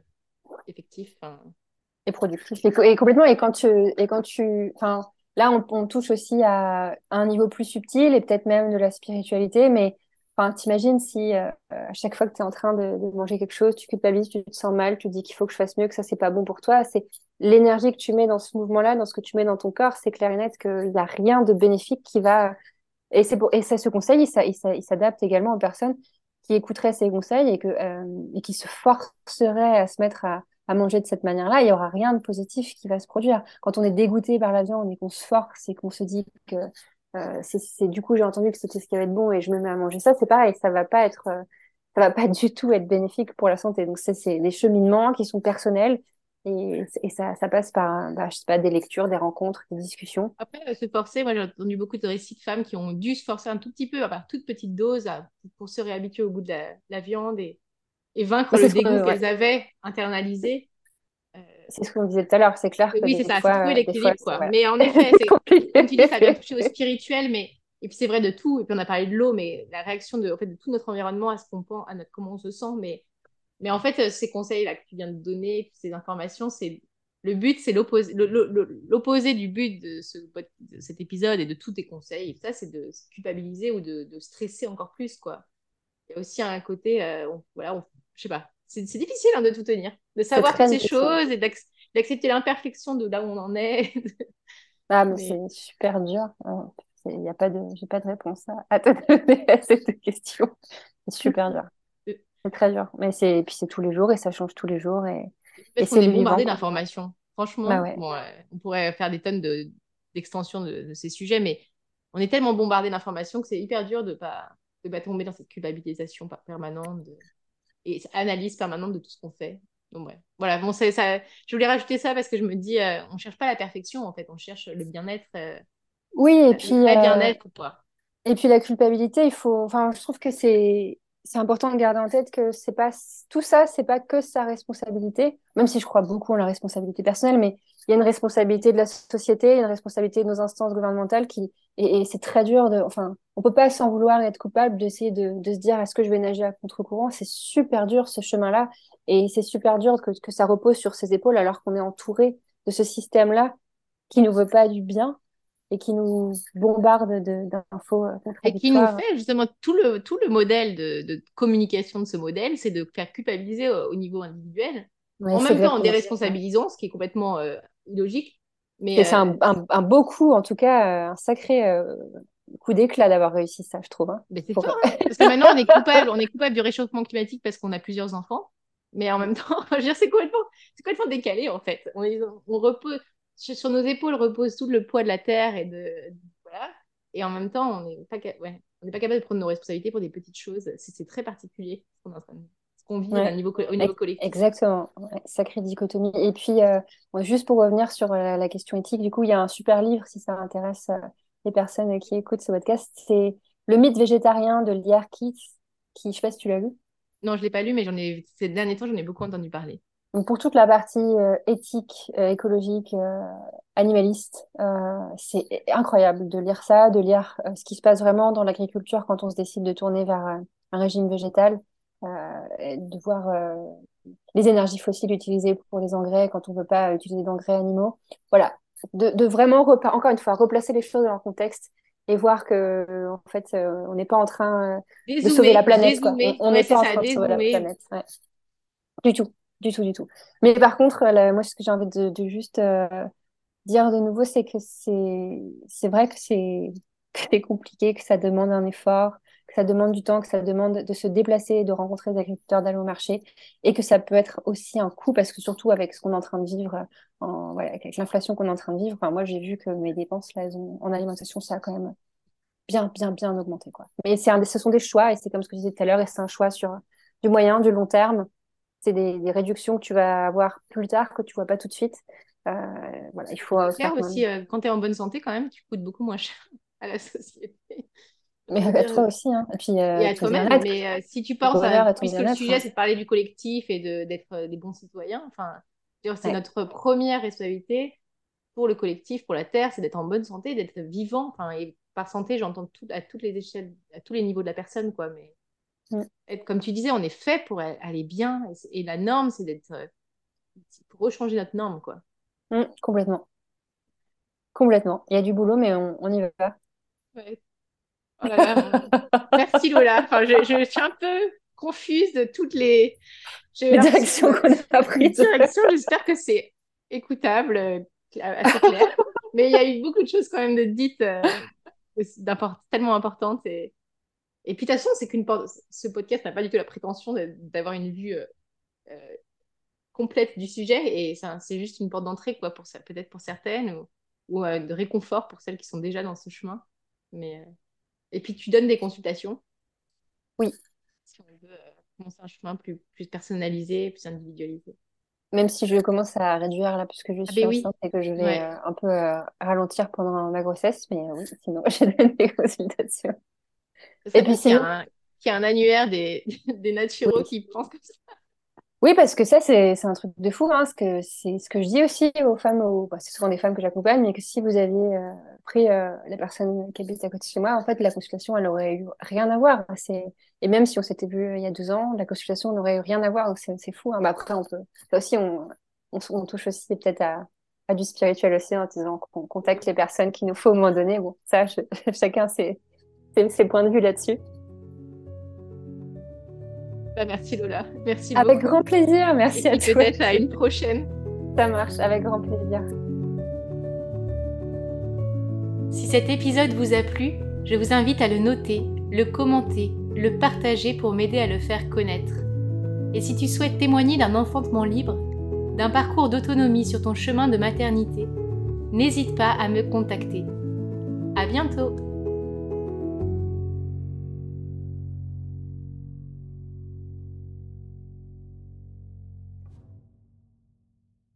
S1: effectif.
S2: Et productif. Et, complètement. Et quand tu. Et quand tu enfin, Là, on, touche aussi à, un niveau plus subtil et peut-être même de la spiritualité, mais t'imagines si euh, à chaque fois que tu es en train de, manger quelque chose, tu culpabilises, tu te sens mal, tu te dis qu'il faut que je fasse mieux, que ça, c'est pas bon pour toi. C'est l'énergie que tu mets dans ce mouvement-là, dans ce que tu mets dans ton corps, c'est clair et net qu'il n'y a rien de bénéfique qui va. Et, c'est ce conseil, il, s'adapte également aux personnes qui écouteraient ces conseils euh, et qui se forceraient à se mettre à à manger de cette manière-là, il n'y aura rien de positif qui va se produire. Quand on est dégoûté par la viande et qu'on se force et qu'on se dit que euh, c'est du coup j'ai entendu que c'était ce qui va être bon et je me mets à manger ça, c'est pareil, ça va pas être euh, ça va pas (laughs) du tout être bénéfique pour la santé. Donc c'est des cheminements qui sont personnels et, et ça, ça, passe par bah, je sais pas des lectures, des rencontres, des discussions.
S1: Après euh, se forcer, moi j'ai entendu beaucoup de récits de femmes qui ont dû se forcer un tout petit peu, à part toute petite dose, pour se réhabituer au goût de la viande et et vaincre le dégoût qu'elles avaient internalisé.
S2: Euh, c'est ce qu'on disait tout à l'heure, c'est clair.
S1: oui, c'est ça, c'est trouver l'équilibre. Quoi. Mais en (laughs) effet, comme tu dis, ça vient toucher au spirituel, mais et puis c'est vrai de tout. Et puis on a parlé de l'eau, mais la réaction de, en fait, de tout notre environnement à ce qu'on pense, à notre, comment on se sent. Mais, mais en fait, ces conseils-là que tu viens de donner, ces informations, c'est le but, c'est l'opposé, l'opposé du but de, ce, de, cet épisode et de tous tes conseils. Et ça, c'est de se culpabiliser ou de, de, stresser encore plus, quoi. Il y a aussi un côté, euh, voilà, on, je sais pas, c'est difficile hein, de tout tenir, de savoir toutes ces choses et d'accepter l'imperfection de là où on en est. (laughs)
S2: ah, mais, c'est super dur. Il y a pas de, j'ai pas de réponse à, te donner à cette question. C'est super dur. (laughs) Euh. C'est très dur. Mais c'est, puis c'est tous les jours et ça change tous les jours et.
S1: et c'est bombardé d'informations. Franchement, bah bon, on pourrait faire des tonnes de, d'extensions de, ces sujets, mais on est tellement bombardé d'informations que c'est hyper dur de pas de pas tomber dans cette culpabilisation permanente. De et analyse permanente de tout ce qu'on fait. Donc, ouais. Voilà, bon, ça, je voulais rajouter ça parce que je me dis, euh, on cherche pas la perfection, en fait, on cherche le bien-être. Euh,
S2: oui, et puis. Le
S1: euh, bien-être, quoi.
S2: Et puis la culpabilité, il faut. Enfin, je trouve que c'est c'est important de garder en tête que c'est pas tout ça, c'est pas que sa responsabilité, même si je crois beaucoup en la responsabilité personnelle, mais il y a une responsabilité de la société, une responsabilité de nos instances gouvernementales qui et, c'est très dur de, enfin, on peut pas s'en vouloir et être coupable d'essayer de, de se dire est-ce que je vais nager à contre-courant, c'est super dur ce chemin-là. Et c'est super dur que, que ça repose sur ses épaules alors qu'on est entouré de ce système-là qui nous veut pas du bien et qui nous bombarde d'infos euh,
S1: Et qui nous fait justement tout le, tout le modèle de, de communication de ce modèle, c'est de faire culpabiliser au, niveau individuel, en même temps en déresponsabilisant, ce qui est complètement euh, illogique.
S2: Mais c'est un, euh, un, beau coup, en tout cas, un sacré coup d'éclat d'avoir réussi ça, je trouve. Hein.
S1: Mais c'est fort, hein. parce que maintenant on est (laughs) coupable, on est coupable du réchauffement climatique parce qu'on a plusieurs enfants. Mais en même temps, (laughs) je veux dire, c'est complètement, complètement décalé en fait. On, on repose, sur nos épaules repose tout le poids de la terre et de, voilà. Et en même temps, on n'est pas, ouais, on pas capable de prendre nos responsabilités pour des petites choses. C'est très particulier ce qu'on vit au niveau collectif.
S2: Exactement, sacrée dichotomie. Et puis, euh, juste pour revenir sur euh, la, question éthique, du coup, il y a un super livre si ça intéresse euh, les personnes qui écoutent ce podcast. C'est Le mythe végétarien de Lier Keith, qui, je sais pas si tu l'as lu.
S1: Non, je l'ai pas lu, mais j'en ai ces derniers temps, j'en ai beaucoup entendu parler.
S2: Donc pour toute la partie éthique, écologique, animaliste, c'est incroyable de lire ça, de lire ce qui se passe vraiment dans l'agriculture quand on se décide de tourner vers un régime végétal, de voir les énergies fossiles utilisées pour les engrais quand on ne veut pas utiliser d'engrais animaux. Voilà, de, vraiment, encore une fois, replacer les choses dans leur contexte et voir que en fait, euh, on n'est pas en train euh, de sauver la planète. On n'est pas en train de sauver la planète. Du tout, du tout, du tout. Mais par contre, moi, ce que j'ai envie de, de juste euh, dire de nouveau, c'est que c'est vrai (laughs) que c'est compliqué, que ça demande un effort, ça demande du temps, que ça demande de se déplacer, de rencontrer des agriculteurs, d'aller au marché, et que ça peut être aussi un coût, parce que surtout avec ce qu'on est en train de vivre, en, voilà, avec l'inflation qu'on est en train de vivre, enfin, moi j'ai vu que mes dépenses là, en alimentation, ça a quand même bien, bien, bien augmenté. Quoi. Mais un, ce sont des choix, et c'est comme ce que je disais tout à l'heure, et c'est un choix sur du moyen, du long terme. C'est des, des, réductions que tu vas avoir plus tard, que tu vois pas tout de suite. Euh, voilà, il faut.
S1: Faire aussi, euh, quand tu es en bonne santé, quand même, tu coûtes beaucoup moins cher (laughs) à la société.
S2: Mais à toi aussi, hein. Et puis,
S1: euh, et à toi-même. Mais euh, si tu penses, à, puisque le sujet, hein. c'est de parler du collectif et d'être euh, des bons citoyens, enfin, c'est notre première responsabilité pour le collectif, pour la Terre, c'est d'être en bonne santé, d'être vivant. Enfin, et par santé, j'entends tout, à toutes les échelles, à tous les niveaux de la personne, quoi. Mais mm. être, comme tu disais, on est fait pour aller bien. Et, la norme, c'est d'être pour rechanger notre norme, quoi.
S2: Mm, complètement. Complètement. Il y a du boulot, mais on, on y va.
S1: Ouais, Oh (laughs) Merci Lola. Enfin, je, je, suis un peu confuse de toutes les,
S2: les directions qu'on a prises.
S1: J'espère que c'est écoutable, euh, assez clair. Mais il y a eu beaucoup de choses quand même de dites euh, tellement importantes. Et, et puis de toute façon, c'est qu'une ce podcast n'a pas du tout la prétention d'avoir une vue euh, euh, complète du sujet. Et c'est juste une porte d'entrée, quoi, pour peut-être pour certaines, ou, ou de réconfort pour celles qui sont déjà dans ce chemin. Mais et puis tu donnes des consultations.
S2: Oui.
S1: Si on veut euh, commencer un chemin plus, plus personnalisé, plus individualisé.
S2: Même si je commence à réduire là, puisque je ah, suis enceinte et que je vais euh, un peu euh, ralentir pendant ma grossesse, mais oui, sinon (laughs) je donne des consultations.
S1: Et puis sinon... Qu'il y, a un annuaire des, (laughs) des naturaux qui pensent comme ça.
S2: Oui, parce que ça, c'est un truc de fou. Hein, c'est ce que je dis aussi aux femmes. Bah, c'est souvent des femmes que j'accompagne, mais que si vous aviez euh, pris euh, la personne qui habite à côté de chez moi, en fait, la consultation, elle aurait eu rien à voir. Et même si on s'était vu euh, il y a deux ans, la consultation n'aurait eu rien à voir. C'est fou. Hein. Bah, après, on peut. Ça aussi, on, on, touche aussi peut-être à, à, du spirituel aussi en disant qu'on contacte les personnes qu'il nous faut au moment donné. Bon, ça, (laughs) chacun ses, ses, ses points de vue là-dessus.
S1: Bah, merci Lola. Merci
S2: Avec grand plaisir. Merci à toi.
S1: Peut-être à une prochaine.
S2: Ça marche. Avec grand plaisir.
S1: Si cet épisode vous a plu, je vous invite à le noter, le commenter, le partager pour m'aider à le faire connaître. Et si tu souhaites témoigner d'un enfantement libre, d'un parcours d'autonomie sur ton chemin de maternité, n'hésite pas à me contacter. À bientôt!